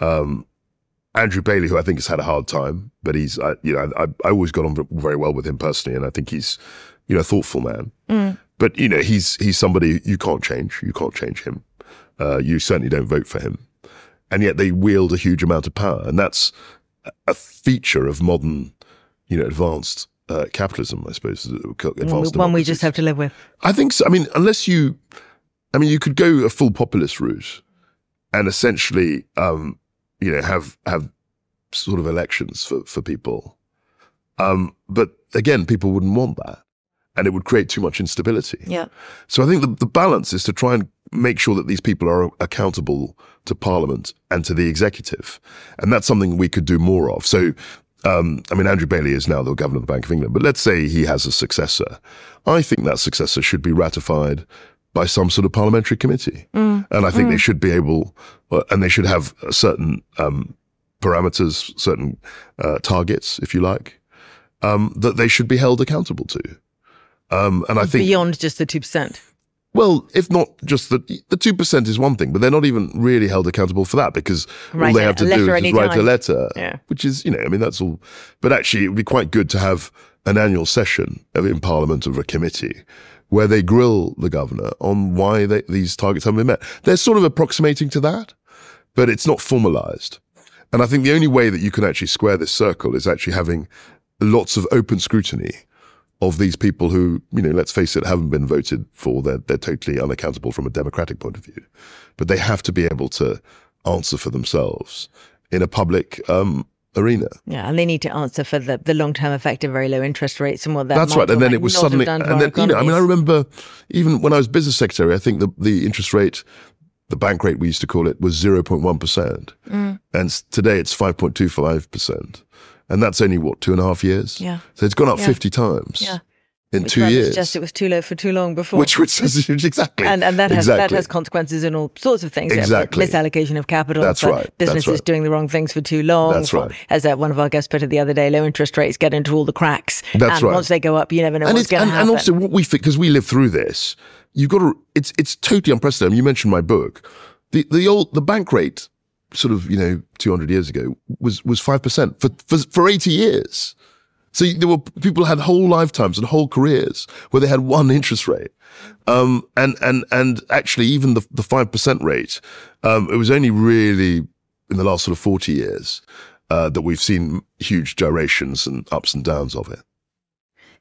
D: Um, Andrew Bailey, who I think has had a hard time, but he's, I, you know, I, I always got on very well with him personally, and I think he's, you know, a thoughtful man.
A: Mm.
D: But you know, he's he's somebody you can't change. You can't change him. Uh, you certainly don't vote for him, and yet they wield a huge amount of power, and that's a feature of modern, you know, advanced uh, capitalism, I suppose. Advanced
A: One we just have to live with.
D: I think so. I mean, unless you, I mean, you could go a full populist route and essentially, um, you know, have have sort of elections for for people. Um, but again, people wouldn't want that, and it would create too much instability.
A: Yeah.
D: So I think the, the balance is to try and make sure that these people are accountable to Parliament and to the executive, and that's something we could do more of. So. Um, I mean, Andrew Bailey is now the governor of the Bank of England, but let's say he has a successor. I think that successor should be ratified by some sort of parliamentary committee.
A: Mm.
D: And I think
A: Mm.
D: they should be able, uh, and they should have certain um, parameters, certain uh, targets, if you like, um, that they should be held accountable to. Um, and I think
A: Beyond just the 2%.
D: Well, if not just the the two percent is one thing, but they're not even really held accountable for that because all they have to do is write a letter,
A: Yeah.
D: which is you know, I mean, that's all. But actually, it would be quite good to have an annual session of, in Parliament of a committee where they grill the governor on why they, these targets haven't been met. They're sort of approximating to that, but it's not formalized. And I think the only way that you can actually square this circle is actually having lots of open scrutiny of these people who, you know, let's face it, haven't been voted for. They're, they're totally unaccountable from a democratic point of view. But they have to be able to answer for themselves in a public um, arena.
A: Yeah, and they need to answer for the, the long term effect of very low interest rates and what that
D: That's right. And then it was suddenly,
A: done
D: and then, you know, I mean, I remember even when I was business secretary, I think the, the interest rate, the bank rate, we used to call it, was 0.1%.
A: Mm.
D: And today it's 5.25%. And that's only what, two and a half years?
A: Yeah.
D: So it's gone up
A: Yeah.
D: 50 times
A: Yeah.
D: in
A: Which
D: two years.
A: suggests it was too low for too long before.
D: Which which says *laughs* exactly.
A: and and that has that has consequences in all sorts of things.
D: Exactly.
A: Misallocation of capital.
D: That's right. That's
A: Businesses
D: right.
A: doing the wrong things for too long.
D: That's right.
A: As uh, one of our guests put it the other day, low interest rates get into all the cracks.
D: That's
A: and
D: right.
A: once they go up, you never know
D: and
A: what's going to happen.
D: and also what we think, because we live through this, you've got to. It's it's totally unprecedented. You mentioned my book, the the old the bank rate, sort of you know two hundred years ago was was five percent for, for for eighty years. So there were people had whole lifetimes and whole careers where they had one interest rate, um, and and and actually even the the five percent rate, um, it was only really in the last sort of 40 years uh, that we've seen huge gyrations and ups and downs of it.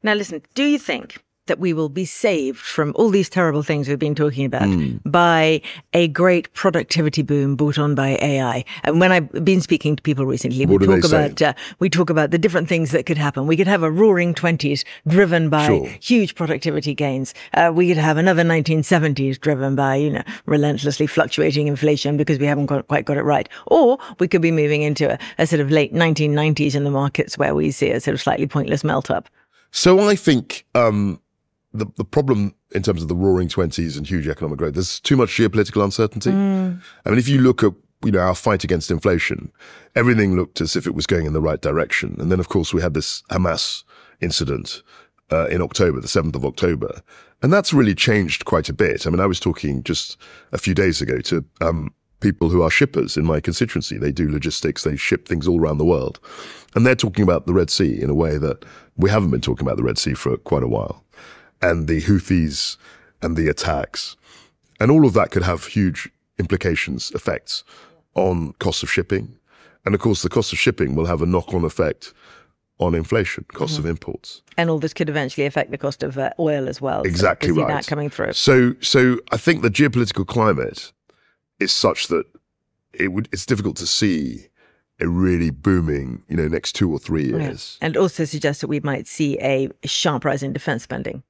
A: Now, listen, do you think that we will be saved from all these terrible things we've been talking about mm. by a great productivity boom brought on by AI. And when I've been speaking to people recently,
D: what
A: we talk about uh, we talk about the different things that could happen. We could have a roaring twenties driven by
D: sure.
A: huge productivity gains. Uh, we could have another 1970s driven by you know relentlessly fluctuating inflation because we haven't got, quite got it right. Or we could be moving into a, a sort of late 1990s in the markets where we see a sort of slightly pointless melt up.
D: So I think um, the, the problem in terms of the roaring 20s and huge economic growth, there's too much geopolitical uncertainty.
A: Mm.
D: I mean, if you look at you know our fight against inflation, everything looked as if it was going in the right direction. And then, of course, we had this Hamas incident uh, in October, the 7th of October. And that's really changed quite a bit. I mean, I was talking just a few days ago to um, people who are shippers in my constituency. They do logistics, they ship things all around the world. And they're talking about the Red Sea in a way that we haven't been talking about the Red Sea for quite a while and the Houthis and the attacks. And all of that could have huge implications, effects on costs of shipping. And of course, the cost of shipping will have a knock on effect on inflation, cost mm-hmm. of imports.
A: And all this could eventually affect the cost of uh, oil as well.
D: Exactly
A: so
D: right.
A: That coming through.
D: So, so I think the geopolitical climate is such that it would, it's difficult to see a really booming, you know, next two or three years.
A: Yeah. And also suggests that we might see a sharp rise in defense spending.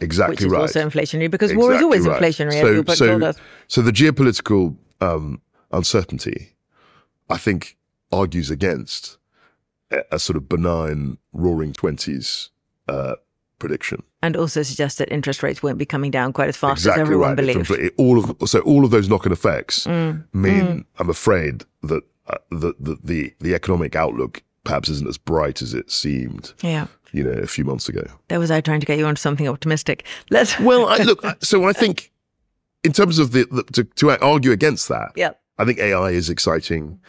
D: Exactly
A: which is
D: right.
A: also inflationary because exactly war is always
D: right.
A: inflationary.
D: So, so, so the geopolitical um, uncertainty, I think, argues against a, a sort of benign roaring twenties uh, prediction,
A: and also suggests that interest rates won't be coming down quite as fast
D: exactly
A: as everyone
D: right.
A: believed.
D: all of so all of those knock-on effects
A: mm.
D: mean,
A: mm.
D: I'm afraid that uh, the, the the the economic outlook perhaps isn't as bright as it seemed.
A: Yeah
D: you know, a few months ago.
A: There was I trying to get you onto something optimistic. Let's. *laughs*
D: well, I, *laughs* look. So I think, in terms of the, the to, to argue against that,
A: yeah,
D: I think AI is exciting.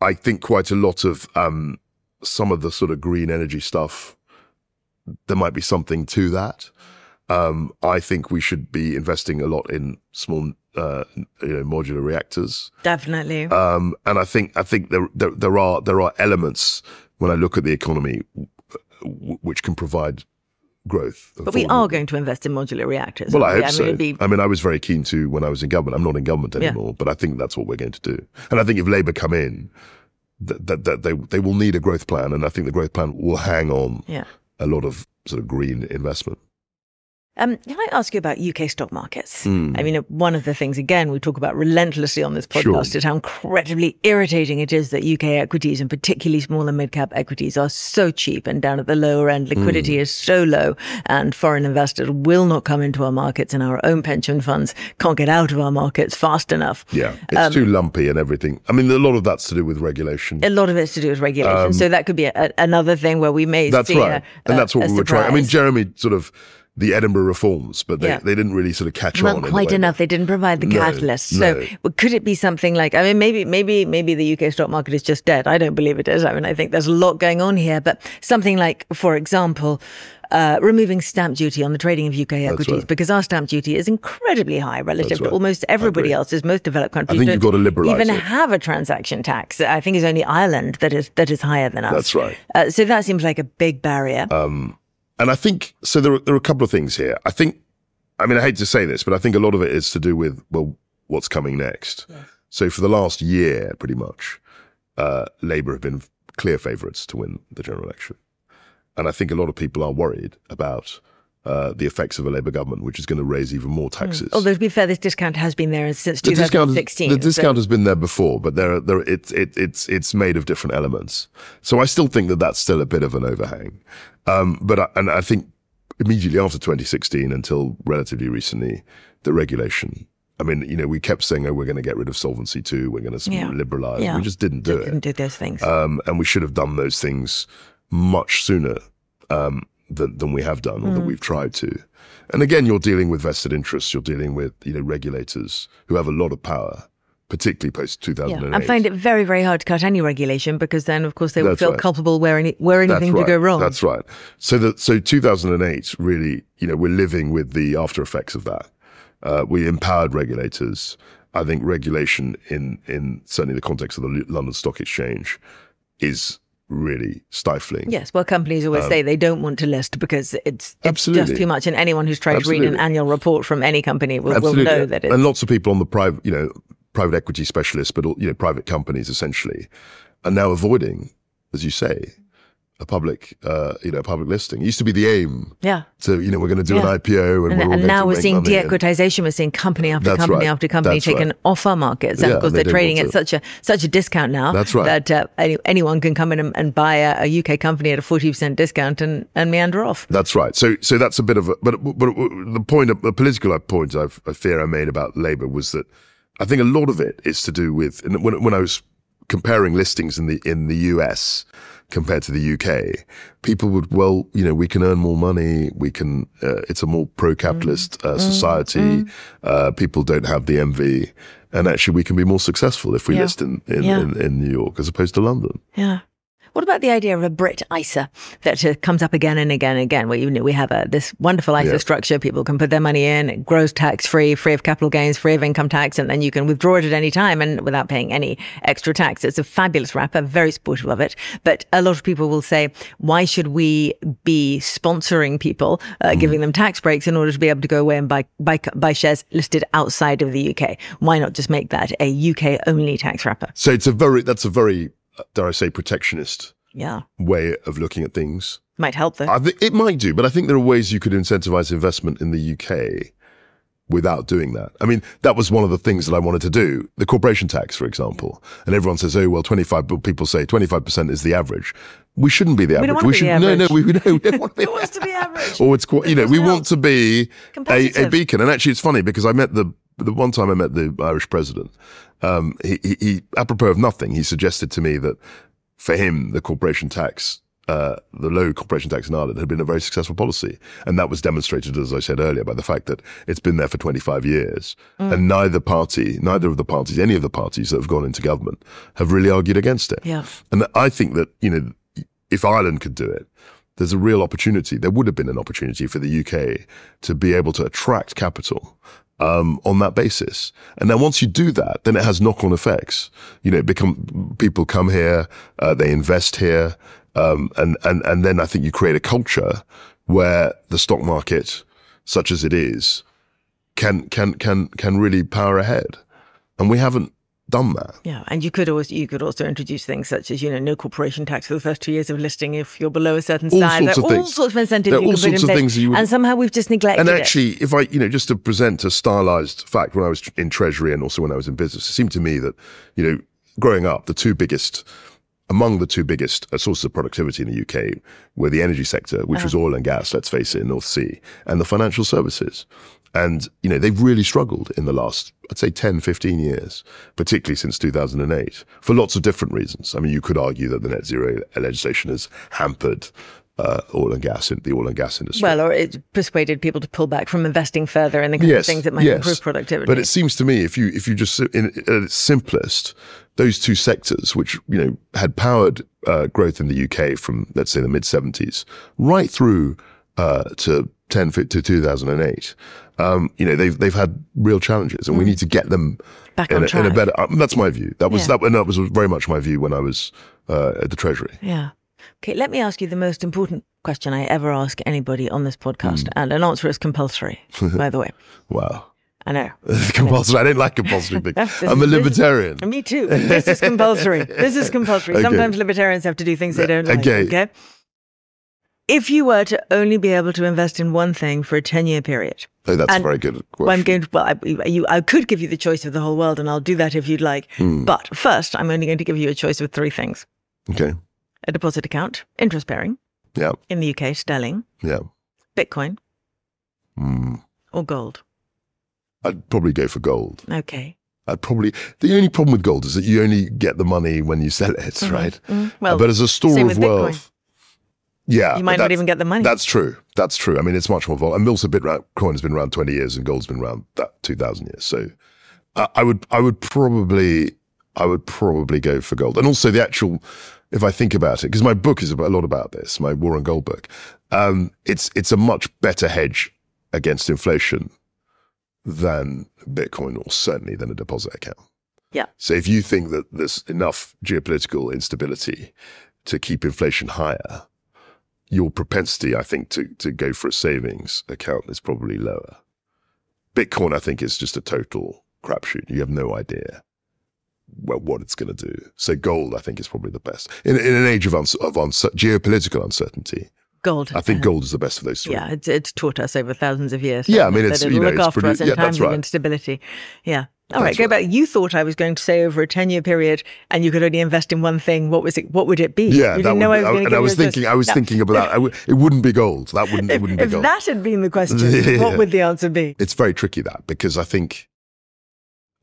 D: I think quite a lot of um, some of the sort of green energy stuff. There might be something to that. Um, I think we should be investing a lot in small, uh, you know, modular reactors.
A: Definitely.
D: Um, and I think I think there, there there are there are elements when I look at the economy which can provide growth.
A: But we are going to invest in modular reactors.
D: Well, I hope
A: I
D: so.
A: Mean, be...
D: I mean, I was very keen to when I was in government. I'm not in government anymore, yeah. but I think that's what we're going to do. And I think if Labour come in, that, that, that they they will need a growth plan, and I think the growth plan will hang on
A: yeah.
D: a lot of sort of green investment.
A: Um, can I ask you about UK stock markets?
D: Mm.
A: I mean, one of the things, again, we talk about relentlessly on this podcast
D: sure.
A: is how incredibly irritating it is that UK equities and particularly small and mid cap equities are so cheap and down at the lower end. Liquidity
D: mm.
A: is so low and foreign investors will not come into our markets and our own pension funds can't get out of our markets fast enough.
D: Yeah, it's
A: um,
D: too lumpy and everything. I mean, a lot of that's to do with regulation.
A: A lot of it's to do with regulation.
D: Um,
A: so that could be a, another thing where we may
D: that's right.
A: a,
D: and that's what
A: a
D: we were trying. I mean. Jeremy sort of the Edinburgh reforms, but they,
A: Yeah.
D: they didn't really sort of catch
A: Not
D: on. in
A: quite enough. They didn't provide the
D: No,
A: catalyst. So
D: no.
A: could it be something like? I mean, maybe, maybe, maybe the UK stock market is just dead. I don't believe it is. I mean, I think there's a lot going on here. But something like, for example. Uh, removing stamp duty on the trading of UK equities
D: right.
A: because our stamp duty is incredibly high relative
D: That's
A: to almost everybody else's. Most developed countries I
D: think
A: don't
D: you've got to liberalise
A: even
D: it.
A: have a transaction tax. I think it's only Ireland that is that is higher than us.
D: That's right.
A: Uh, so that seems like a big barrier.
D: Um, and I think so. There are, there are a couple of things here. I think, I mean, I hate to say this, but I think a lot of it is to do with well, what's coming next. So for the last year, pretty much, uh, Labour have been clear favourites to win the general election, and I think a lot of people are worried about. Uh, the effects of a Labour government, which is going to raise even more taxes.
A: Although to be fair, this discount has been there since
D: the discount,
A: 2016.
D: the
A: so-
D: discount has been there before, but there, there, it, it, it's, it's made of different elements. So I still think that that's still a bit of an overhang. Um, but I, and I think immediately after 2016 until relatively recently, the regulation. I mean, you know, we kept saying, "Oh, we're going to get rid of Solvency two. We're going to
A: Yeah.
D: liberalize."
A: Yeah.
D: We just didn't do it.
A: Didn't do those things.
D: Um, and we should have done those things much sooner um, than, than we have done, or that
A: Mm.
D: we've tried to. And again, you're dealing with vested interests. You're dealing with you know regulators who have a lot of power, particularly post
A: Yeah,
D: 2008.
A: I find it very, very hard to cut any regulation because then, of course, they would
D: That's
A: feel
D: right.
A: culpable where any where
D: That's
A: anything
D: right.
A: to go wrong.
D: That's right. So that so 2008 really, you know, we're living with the after effects of that. Uh, we empowered regulators. I think regulation in in certainly the context of the London Stock Exchange is really stifling.
A: Yes, well, companies always
D: Um,
A: say they don't want to list because it's, it's just too much. And anyone who's tried to read an annual report from any company will, will know that it's
D: and lots of people on the private, you know, private equity specialists, but you know, private companies essentially, are now avoiding, as you say, a public, uh, you know, public listing. It used to be the aim.
A: yeah.
D: So you know, we're going to do
A: Yeah.
D: an IPO, and,
A: And, and now we're seeing de-equitization. We're seeing company after
D: That's
A: company
D: right.
A: after company
D: That's
A: taken
D: right.
A: off our markets. And
D: Yeah,
A: of course,
D: they
A: they're trading at such a such a discount now
D: That's right.
A: that uh, any, anyone can come in and, and buy a, a UK company at a forty percent discount and, and meander off.
D: That's right. So, so that's a bit of a, but, but the point, the political point I've, I fear I made about Labour was that I think a lot of it is to do with, when, when I was comparing listings in the, in the US compared to the UK, people would, well, you know, we can earn more money. We can, uh, it's a more pro-capitalist uh, society. Uh, people don't have the envy. And actually we can be more successful if we
A: Yeah.
D: list in, in,
A: Yeah.
D: in, in New York as opposed to London.
A: Yeah. What about the idea of a Brit ISA that uh, comes up again and again and again, where you know we have a, this wonderful ISA
D: Yeah.
A: structure, people can put their money in, it grows tax free, free of capital gains, free of income tax, and then you can withdraw it at any time and without paying any extra tax. It's a fabulous wrapper, very supportive of it. But a lot of people will say, why should we be sponsoring people, uh,
D: Mm.
A: giving them tax breaks in order to be able to go away and buy, buy buy shares listed outside of the UK? Why not just make that a UK only tax wrapper?
D: So it's a very, that's a very, uh, dare I say, protectionist
A: Yeah,
D: way of looking at things.
A: might help though.
D: I think it might do, but I think there are ways you could incentivize investment in the UK without doing that. I mean, that was one of the things that I wanted to do. The corporation tax, for example. And everyone says, oh, well, 25, but people say 25% is the average. We shouldn't be the
A: We
D: average.
A: don't want to be
D: should, no, no, we, no, we don't want to be *laughs*
A: wants to be average?
D: or it's quite, you know, we want to be a, a beacon. And actually, it's funny because I met the, the one time I met the Irish president, um, he, he, he, apropos of nothing, he suggested to me that for him, the corporation tax, uh, the low corporation tax in Ireland had been a very successful policy. And that was demonstrated, as I said earlier, by the fact that it's been there for 25 years.
A: Mm.
D: And neither party, neither of the parties, any of the parties that have gone into government have really argued against it.
A: Yeah.
D: And I think that, you know, if Ireland could do it, there's a real opportunity. There would have been an opportunity for the UK to be able to attract capital um, on that basis. And then once you do that, then it has knock-on effects. You know, become people come here, uh, they invest here, um, and and and then I think you create a culture where the stock market, such as it is, can can can can really power ahead. And we haven't done that.
A: Yeah, and you could also you could also introduce things such as you know no corporation tax for the first two years of listing if you're below a certain
D: All
A: size.
D: sorts
A: There
D: of
A: are all
D: things.
A: sorts of incentives
D: There are all
A: can put in
D: sorts of
A: place,
D: things you would-
A: and somehow we've just neglected
D: And
A: it.
D: actually, if I, you know, just to present a stylized fact, when I was in Treasury and also when I was in business, it seemed to me that, you know, growing up, the two biggest, among the two biggest uh, sources of productivity in the UK were the energy sector, which was oil and gas, let's face it, in North Sea, and the financial services. And, you know, they've really struggled in the last, I'd say 10, 15 years, particularly since 2008, for lots of different reasons. I mean, you could argue that the net zero legislation has hampered uh, oil and gas in the oil and gas industry.
A: well, or it persuaded people to pull back from investing further in the kind of things that might improve productivity.
D: But it seems to me, if you if you just in at its simplest, those two sectors, which you know had powered uh, growth in the UK from let's say the mid seventies right through uh, to ten to two thousand and eight, um, you know they've they've had real challenges, and we need to get them
A: Mm. Back
D: in,
A: on
D: a, in a
A: track.
D: better. Um, that's my view. That was
A: Yeah.
D: that, and that was very much my view when I was uh, at the Treasury.
A: yeah. Okay, let me ask you the most important question I ever ask anybody on this podcast,
D: Hmm.
A: and an answer is compulsory. *laughs* by the way,
D: Wow.
A: I know. *laughs*
D: compulsory. I don't like compulsory things. *laughs* I'm a
A: this-
D: libertarian.
A: Me too. This is compulsory. This is compulsory.
D: Okay.
A: Sometimes libertarians have to do things they don't like.
D: Okay.
A: Okay. If you were to only be able to invest in one thing for a 10 year period,
D: Oh, that's
A: And-
D: a very good question.
A: well, I'm going to, well, I, you, I could give you the choice of the whole world and I'll do that if you'd like.
D: Hmm.
A: But first, I'm only going to give you a choice of three things
D: Okay.
A: a deposit account, interest bearing
D: Yeah.
A: in the UK, sterling,
D: Yeah.
A: Bitcoin,
D: Mm.
A: or gold.
D: I'd probably go for gold.
A: Okay.
D: I'd probably. The only problem with gold is that you only get the money when you sell it, right?
A: Mm, well,
D: but as a store of
A: with Bitcoin.
D: Yeah,
A: You might not even get the money.
D: That's true. That's true. I mean, it's much more volatile. And also, Bitcoin has been around twenty years, and gold's been around that two thousand years. So, I I would, I would probably, I would probably go for gold. And also, the actual, if I think about it, because my book is about, a lot about this, my War on Gold book. Um, it's it's a much better hedge against inflation than Bitcoin or certainly than a deposit account.
A: Yeah.
D: So if you think that there's enough geopolitical instability to keep inflation higher, your propensity, I think, to, to go for a savings account is probably lower. Bitcoin, I think, is just a total crapshoot. You have no idea well, what it's going to do. So gold, I think, is probably the best. In, in an age of, uns- of uns- geopolitical uncertainty,
A: Gold.
D: I think gold is the best of those three.
A: Yeah, it's, it's taught us over thousands of years.
D: Yeah, I mean,
A: it,
D: it's- you know,
A: look
D: it's
A: after
D: produ-
A: us in
D: yeah,
A: times of instability. Yeah. All right,
D: That's
A: go back. You thought I was going to say over a ten-year period, and you could only invest in one thing. What was it? What would it be?
D: Yeah,
A: you didn't know
D: be,
A: I was going to
D: and I was thinking, I was
A: No.
D: thinking about that. W- it wouldn't be gold. That wouldn't. it wouldn't
A: If
D: be gold.
A: that had been the question,
D: Yeah. *laughs*
A: what would the answer be?
D: it's very tricky that because I think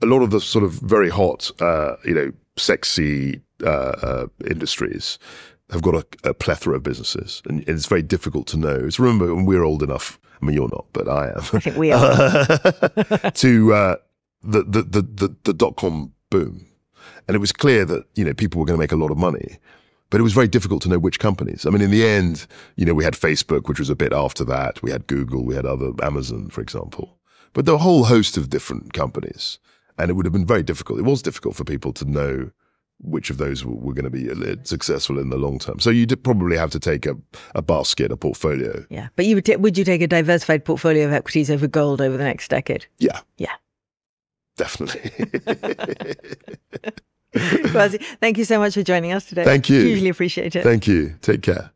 D: a lot of the sort of very hot, uh, you know, sexy uh, uh, industries have got a, a plethora of businesses, and it's very difficult to know. It's remember when we're old enough. I mean, you're not, but I am.
A: I think we are. *laughs*
D: to uh, the the the the, the dot com boom, and it was clear that you know people were going to make a lot of money. But it was very difficult to know which companies. I mean, in the end, you know, we had Facebook, which was a bit after that. We had Google, we had other Amazon, for example. But the whole host of different companies. And it would have been very difficult. It was difficult for people to know which of those were, were going to be uh, successful in the long term. So you did probably have to take a, a basket, a portfolio.
A: Yeah, but you would ta- would you take a diversified portfolio of equities over gold over the next decade?
D: Yeah,
A: Yeah.
D: Definitely. *laughs*
A: Kwasi, thank you so much for joining us today.
D: Thank you.
A: Hugely appreciate it.
D: Thank you. Take care.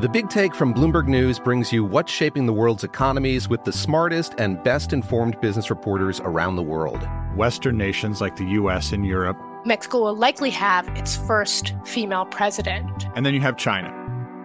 E: The Big Take from Bloomberg News brings you what's shaping the world's economies with the smartest and best informed business reporters around the world.
F: Western nations like the US and Europe.
G: Mexico will likely have its first female president.
F: And then you have China.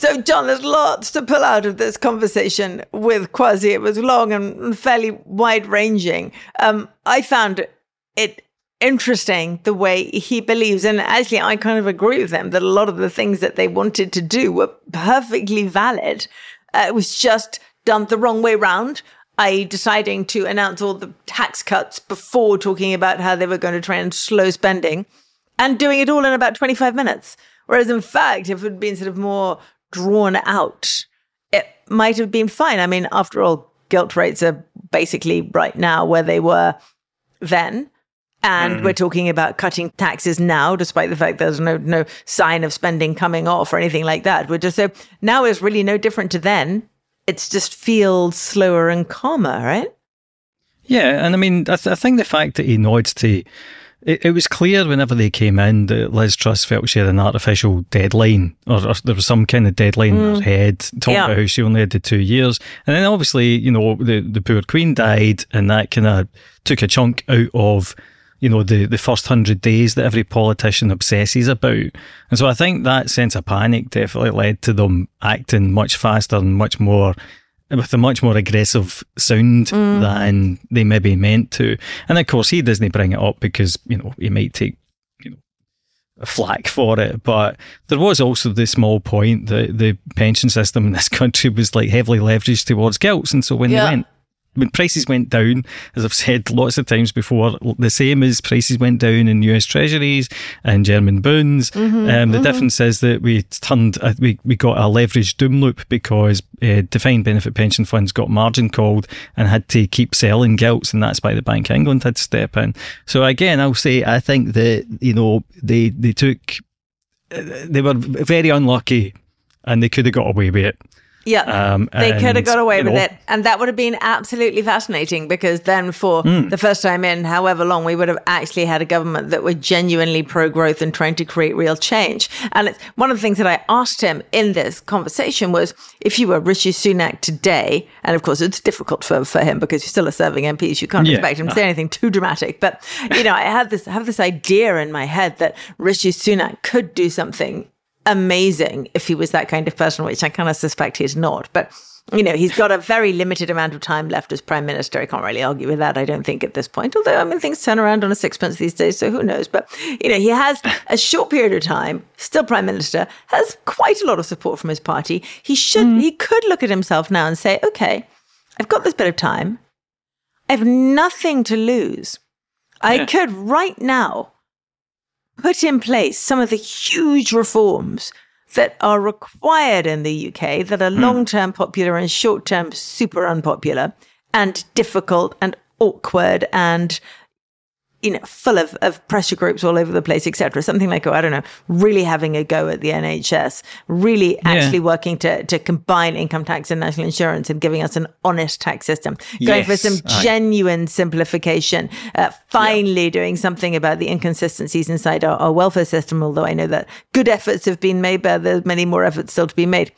A: So, John, there's lots to pull out of this conversation with Kwasi. It was long and fairly wide ranging. Um, I found it interesting the way he believes, and actually, I kind of agree with him that a lot of the things that they wanted to do were perfectly valid. Uh, it was just done the wrong way round. I deciding to announce all the tax cuts before talking about how they were going to try and slow spending and doing it all in about 25 minutes. Whereas, in fact, if it had been sort of more drawn out, it might have been fine. I mean, after all, gilt rates are basically right now where they were then. And
H: Mhm.
A: we're talking about cutting taxes now, despite the fact there's no no sign of spending coming off or anything like that. We're just so now is really no different to then. It's just feels slower and calmer, right?
B: Yeah, and I mean, I, th- I think the fact that he nods to it, it was clear whenever they came in that Liz Truss felt she had an artificial deadline, or, or there was some kind of deadline in
H: Mm.
B: her head, talking
H: Yeah.
B: about how she only had the two years. And then obviously, you know, the, the poor Queen died, and that kind of took a chunk out of you know, the, the first hundred days that every politician obsesses about. And so I think that sense of panic definitely led to them acting much faster and much more with a much more aggressive sound mm. than they maybe meant to. And of course, he doesn't bring it up because, you know, he might take, you know, a flack for it. But there was also the small point that the pension system in this *laughs* country was like heavily leveraged towards gilts. And so when yeah. they went when prices went down, as I've said lots of times before, the same as prices went down in US Treasuries and German bonds. Mm-hmm, um, the mm-hmm. difference is that we turned, uh, we, we got a leveraged doom loop because uh, defined benefit pension funds got margin called and had to keep selling gilts, and that's why the Bank of England had to step in. So again, I'll say I think that you know they they took uh, they were very unlucky and they could have got away with it.
A: Yeah, um, they could have got away with know, it, and that would have been absolutely fascinating because then, for mm. the first time in however long, we would have actually had a government that were genuinely pro-growth and trying to create real change. And it's one of the things that I asked him in this conversation was, if you were Rishi Sunak today, and of course it's difficult for, for him because he's still a serving MP, so you can't yeah. expect him to *laughs* say anything too dramatic. But you know, I had this I have this idea in my head that Rishi Sunak could do something amazing if he was that kind of person, which I kind of suspect he's not. But you know, he's got a very limited amount of time left as prime minister. I can't really argue with that, I don't think, at this point. Although, I mean, things turn around on a sixpence these days, so who knows? But, you know, he has a short period of time, still prime minister, has quite a lot of support from his party. He should, mm. he could look at himself now and say, okay, I've got this bit of time. I have nothing to lose. I yeah. could right now put in place some of the huge reforms that are required in the UK that are mm. long term popular and short term super unpopular and difficult and awkward and you know, full of, of pressure groups all over the place, etc. Something like, oh, I don't know, really having a go at the NHS, really yeah. actually working to, to combine income tax and national insurance and giving us an honest tax system, going yes. for some genuine simplification, uh, finally yeah. doing something about the inconsistencies inside our, our welfare system, although I know that good efforts have been made, but there's many more efforts still to be made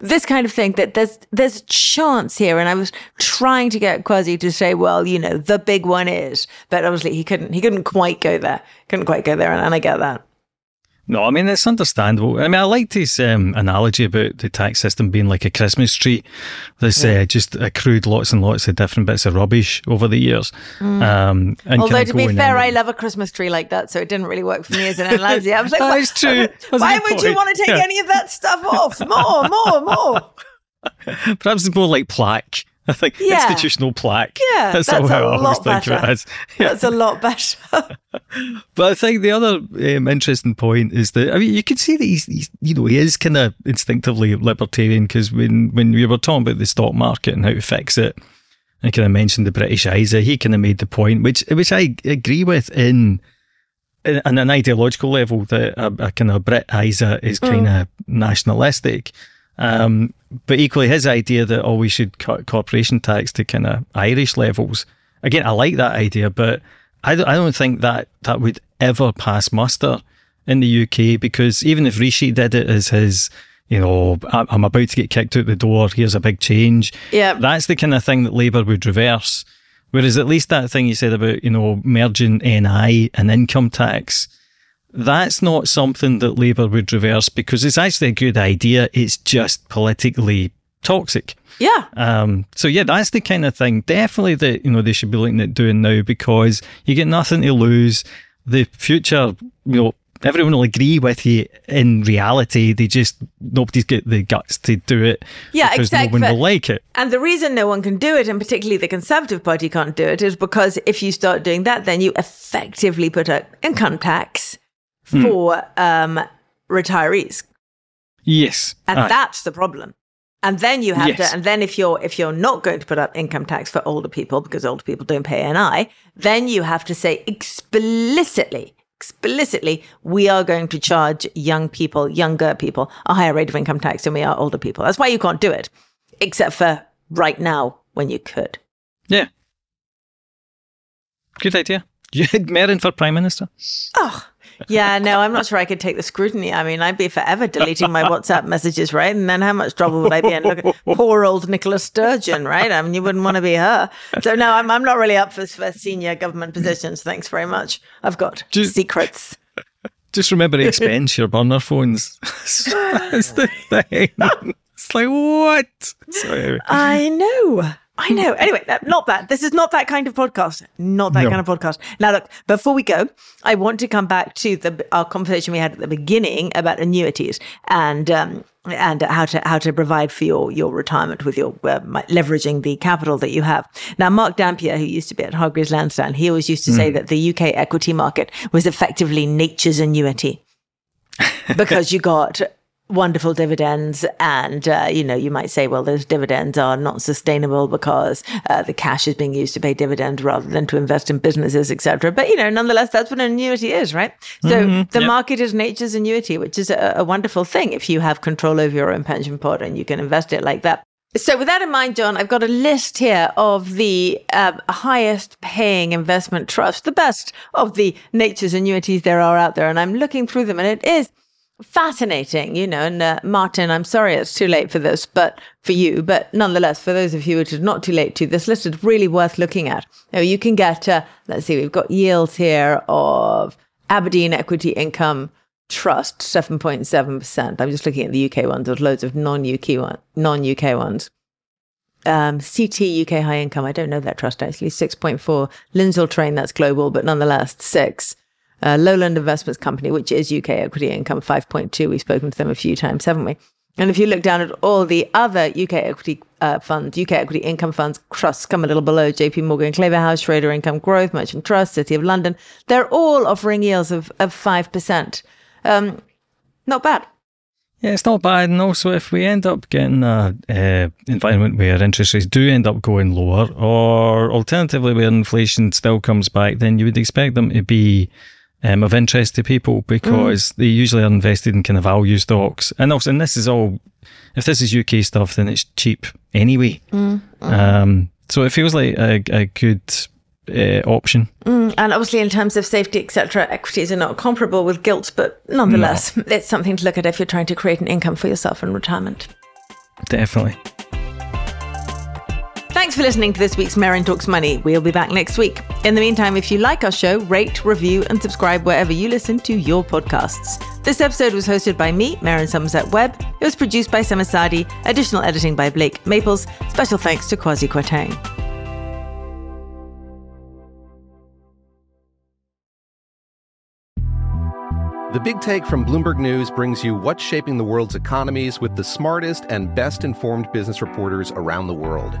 A: this kind of thing that there's there's a chance here. And i was trying to get Kwasi to say well you know the big one is but obviously he couldn't he couldn't quite go there couldn't quite go there. And, and i get that
B: no, I mean it's understandable. I mean, I liked his um, analogy about the tax system being like a Christmas tree that's yeah. uh, just accrued lots and lots of different bits of rubbish over the years. Mm.
A: Um, Although to be fair, I love a Christmas tree like that, so it didn't really work for me as an *laughs* analogy. I was like,
B: that is true. *laughs*
A: Why would point. you want to take yeah. any of that stuff off? More, more, more. *laughs*
B: Perhaps it's more like plaque. *laughs* I think yeah. institutional plaque.
A: Yeah, that's, that's how I always think better. of it as. *laughs* Yeah. That's a lot better. *laughs*
B: but I think the other um, interesting point is that I mean you can see that he's, he's you know he is kind of instinctively libertarian because when when we were talking about the stock market and how to fix it, I kind of mentioned the British ISA. He kind of made the point, which which I agree with in. In an ideological level, that a, a kind of Brit ISA is kind of mm. nationalistic, um, but equally, his idea that oh, we should cut corporation tax to kind of Irish levels. Again, I like that idea, but I, I don't think that that would ever pass muster in the UK because even if Rishi did it as his, you know, I'm about to get kicked out the door, here's a big change.
A: Yeah.
B: That's the kind of thing that Labour would reverse. Whereas at least that thing you said about, you know, merging NI and income tax, that's not something that Labour would reverse because it's actually a good idea. It's just politically toxic.
A: Yeah.
B: Um, so yeah, that's the kind of thing definitely that, you know, they should be looking at doing now because you get nothing to lose. The future, you know, everyone will agree with you in reality. They just, nobody's got the guts to do it.
A: Yeah,
B: because
A: exactly.
B: No one will like it.
A: And the reason no one can do it, and particularly the Conservative Party can't do it, is because if you start doing that, then you effectively put out income tax Hmm. for um, retirees.
B: Yes,
A: and that's the problem. And then you have yes. to, and then if you're if you're not going to put up income tax for older people because older people don't pay NI, then you have to say explicitly, explicitly, we are going to charge young people, younger people, a higher rate of income tax than we are older people. That's why you can't do it, except for right now when you could.
B: Yeah. Good idea. *laughs* You had Merryn for Prime Minister?
A: Oh, yeah, no, I'm not sure I could take the scrutiny. I mean, I'd be forever deleting my WhatsApp *laughs* messages, right? And then how much trouble would I be in? Look at poor old Nicola Sturgeon, right? I mean, you wouldn't want to be her. So no, I'm, I'm not really up for, for senior government positions. Thanks very much. I've got just, secrets.
B: Just remember to expense your burner phones. That's the thing. It's like, what?
A: Sorry. I know. I know. *laughs* Anyway, not that. This is not that kind of podcast. Not that no. kind of podcast. Now, look, before we go, I want to come back to the our conversation we had at the beginning about annuities and um, and how to how to provide for your your retirement with your uh, leveraging the capital that you have. Now, Mark Dampier, who used to be at Hargreaves Lansdown, he always used to mm. say that the UK equity market was effectively nature's annuity *laughs* because you got wonderful dividends and uh, you know you might say well those dividends are not sustainable because uh, the cash is being used to pay dividends rather than to invest in businesses etc but you know nonetheless that's what an annuity is right so mm-hmm. the yep. market is nature's annuity which is a, a wonderful thing if you have control over your own pension pot and you can invest it like that so, with that in mind, John, I've got a list here of the uh, highest paying investment trusts, the best of the nature's annuities there are out there. And I'm looking through them, and it is fascinating, you know. And uh, Martin, I'm sorry it's too late for this, but for you, but nonetheless, for those of you which is not too late to, this list is really worth looking at. Now, you can get, uh, let's see, we've got yields here of Aberdeen Equity Income Trust, 7.7%. I'm just looking at the UK ones. There's loads of non-UK one, non-UK ones. Um, CT UK High Income, I don't know that trust actually, 6.4. Lindsell Train, that's global, but nonetheless, 6 uh, Lowland Investments Company, which is UK equity income 5.2. We've spoken to them a few times, haven't we? And if you look down at all the other UK equity uh, funds, UK equity income funds, trusts come a little below JP Morgan, Claverhouse, Schroder Income Growth, Merchant Trust, City of London. They're all offering yields of, of 5%. Um, not bad.
B: Yeah, it's not bad. And also, if we end up getting an uh, environment where interest rates do end up going lower, or alternatively where inflation still comes back, then you would expect them to be um, of interest to people because mm. they usually are invested in kind of value stocks. And also, and this is all, if this is UK stuff, then it's cheap anyway. Mm. Mm. Um, so it feels like a, a good uh, option.
A: Mm, and obviously, in terms of safety, etc., equities are not comparable with gilt, but nonetheless, no. it's something to look at if you're trying to create an income for yourself in retirement.
B: Definitely.
A: Thanks for listening to this week's Merryn Talks Money. We'll be back next week. In the meantime, if you like our show, rate, review, and subscribe wherever you listen to your podcasts. This episode was hosted by me, Merryn Somerset Webb. It was produced by Sama Sadi, additional editing by Blake Maples. Special thanks to Kwasi Kwarteng.
E: The Big Take from Bloomberg News brings you what's shaping the world's economies with the smartest and best informed business reporters around the world.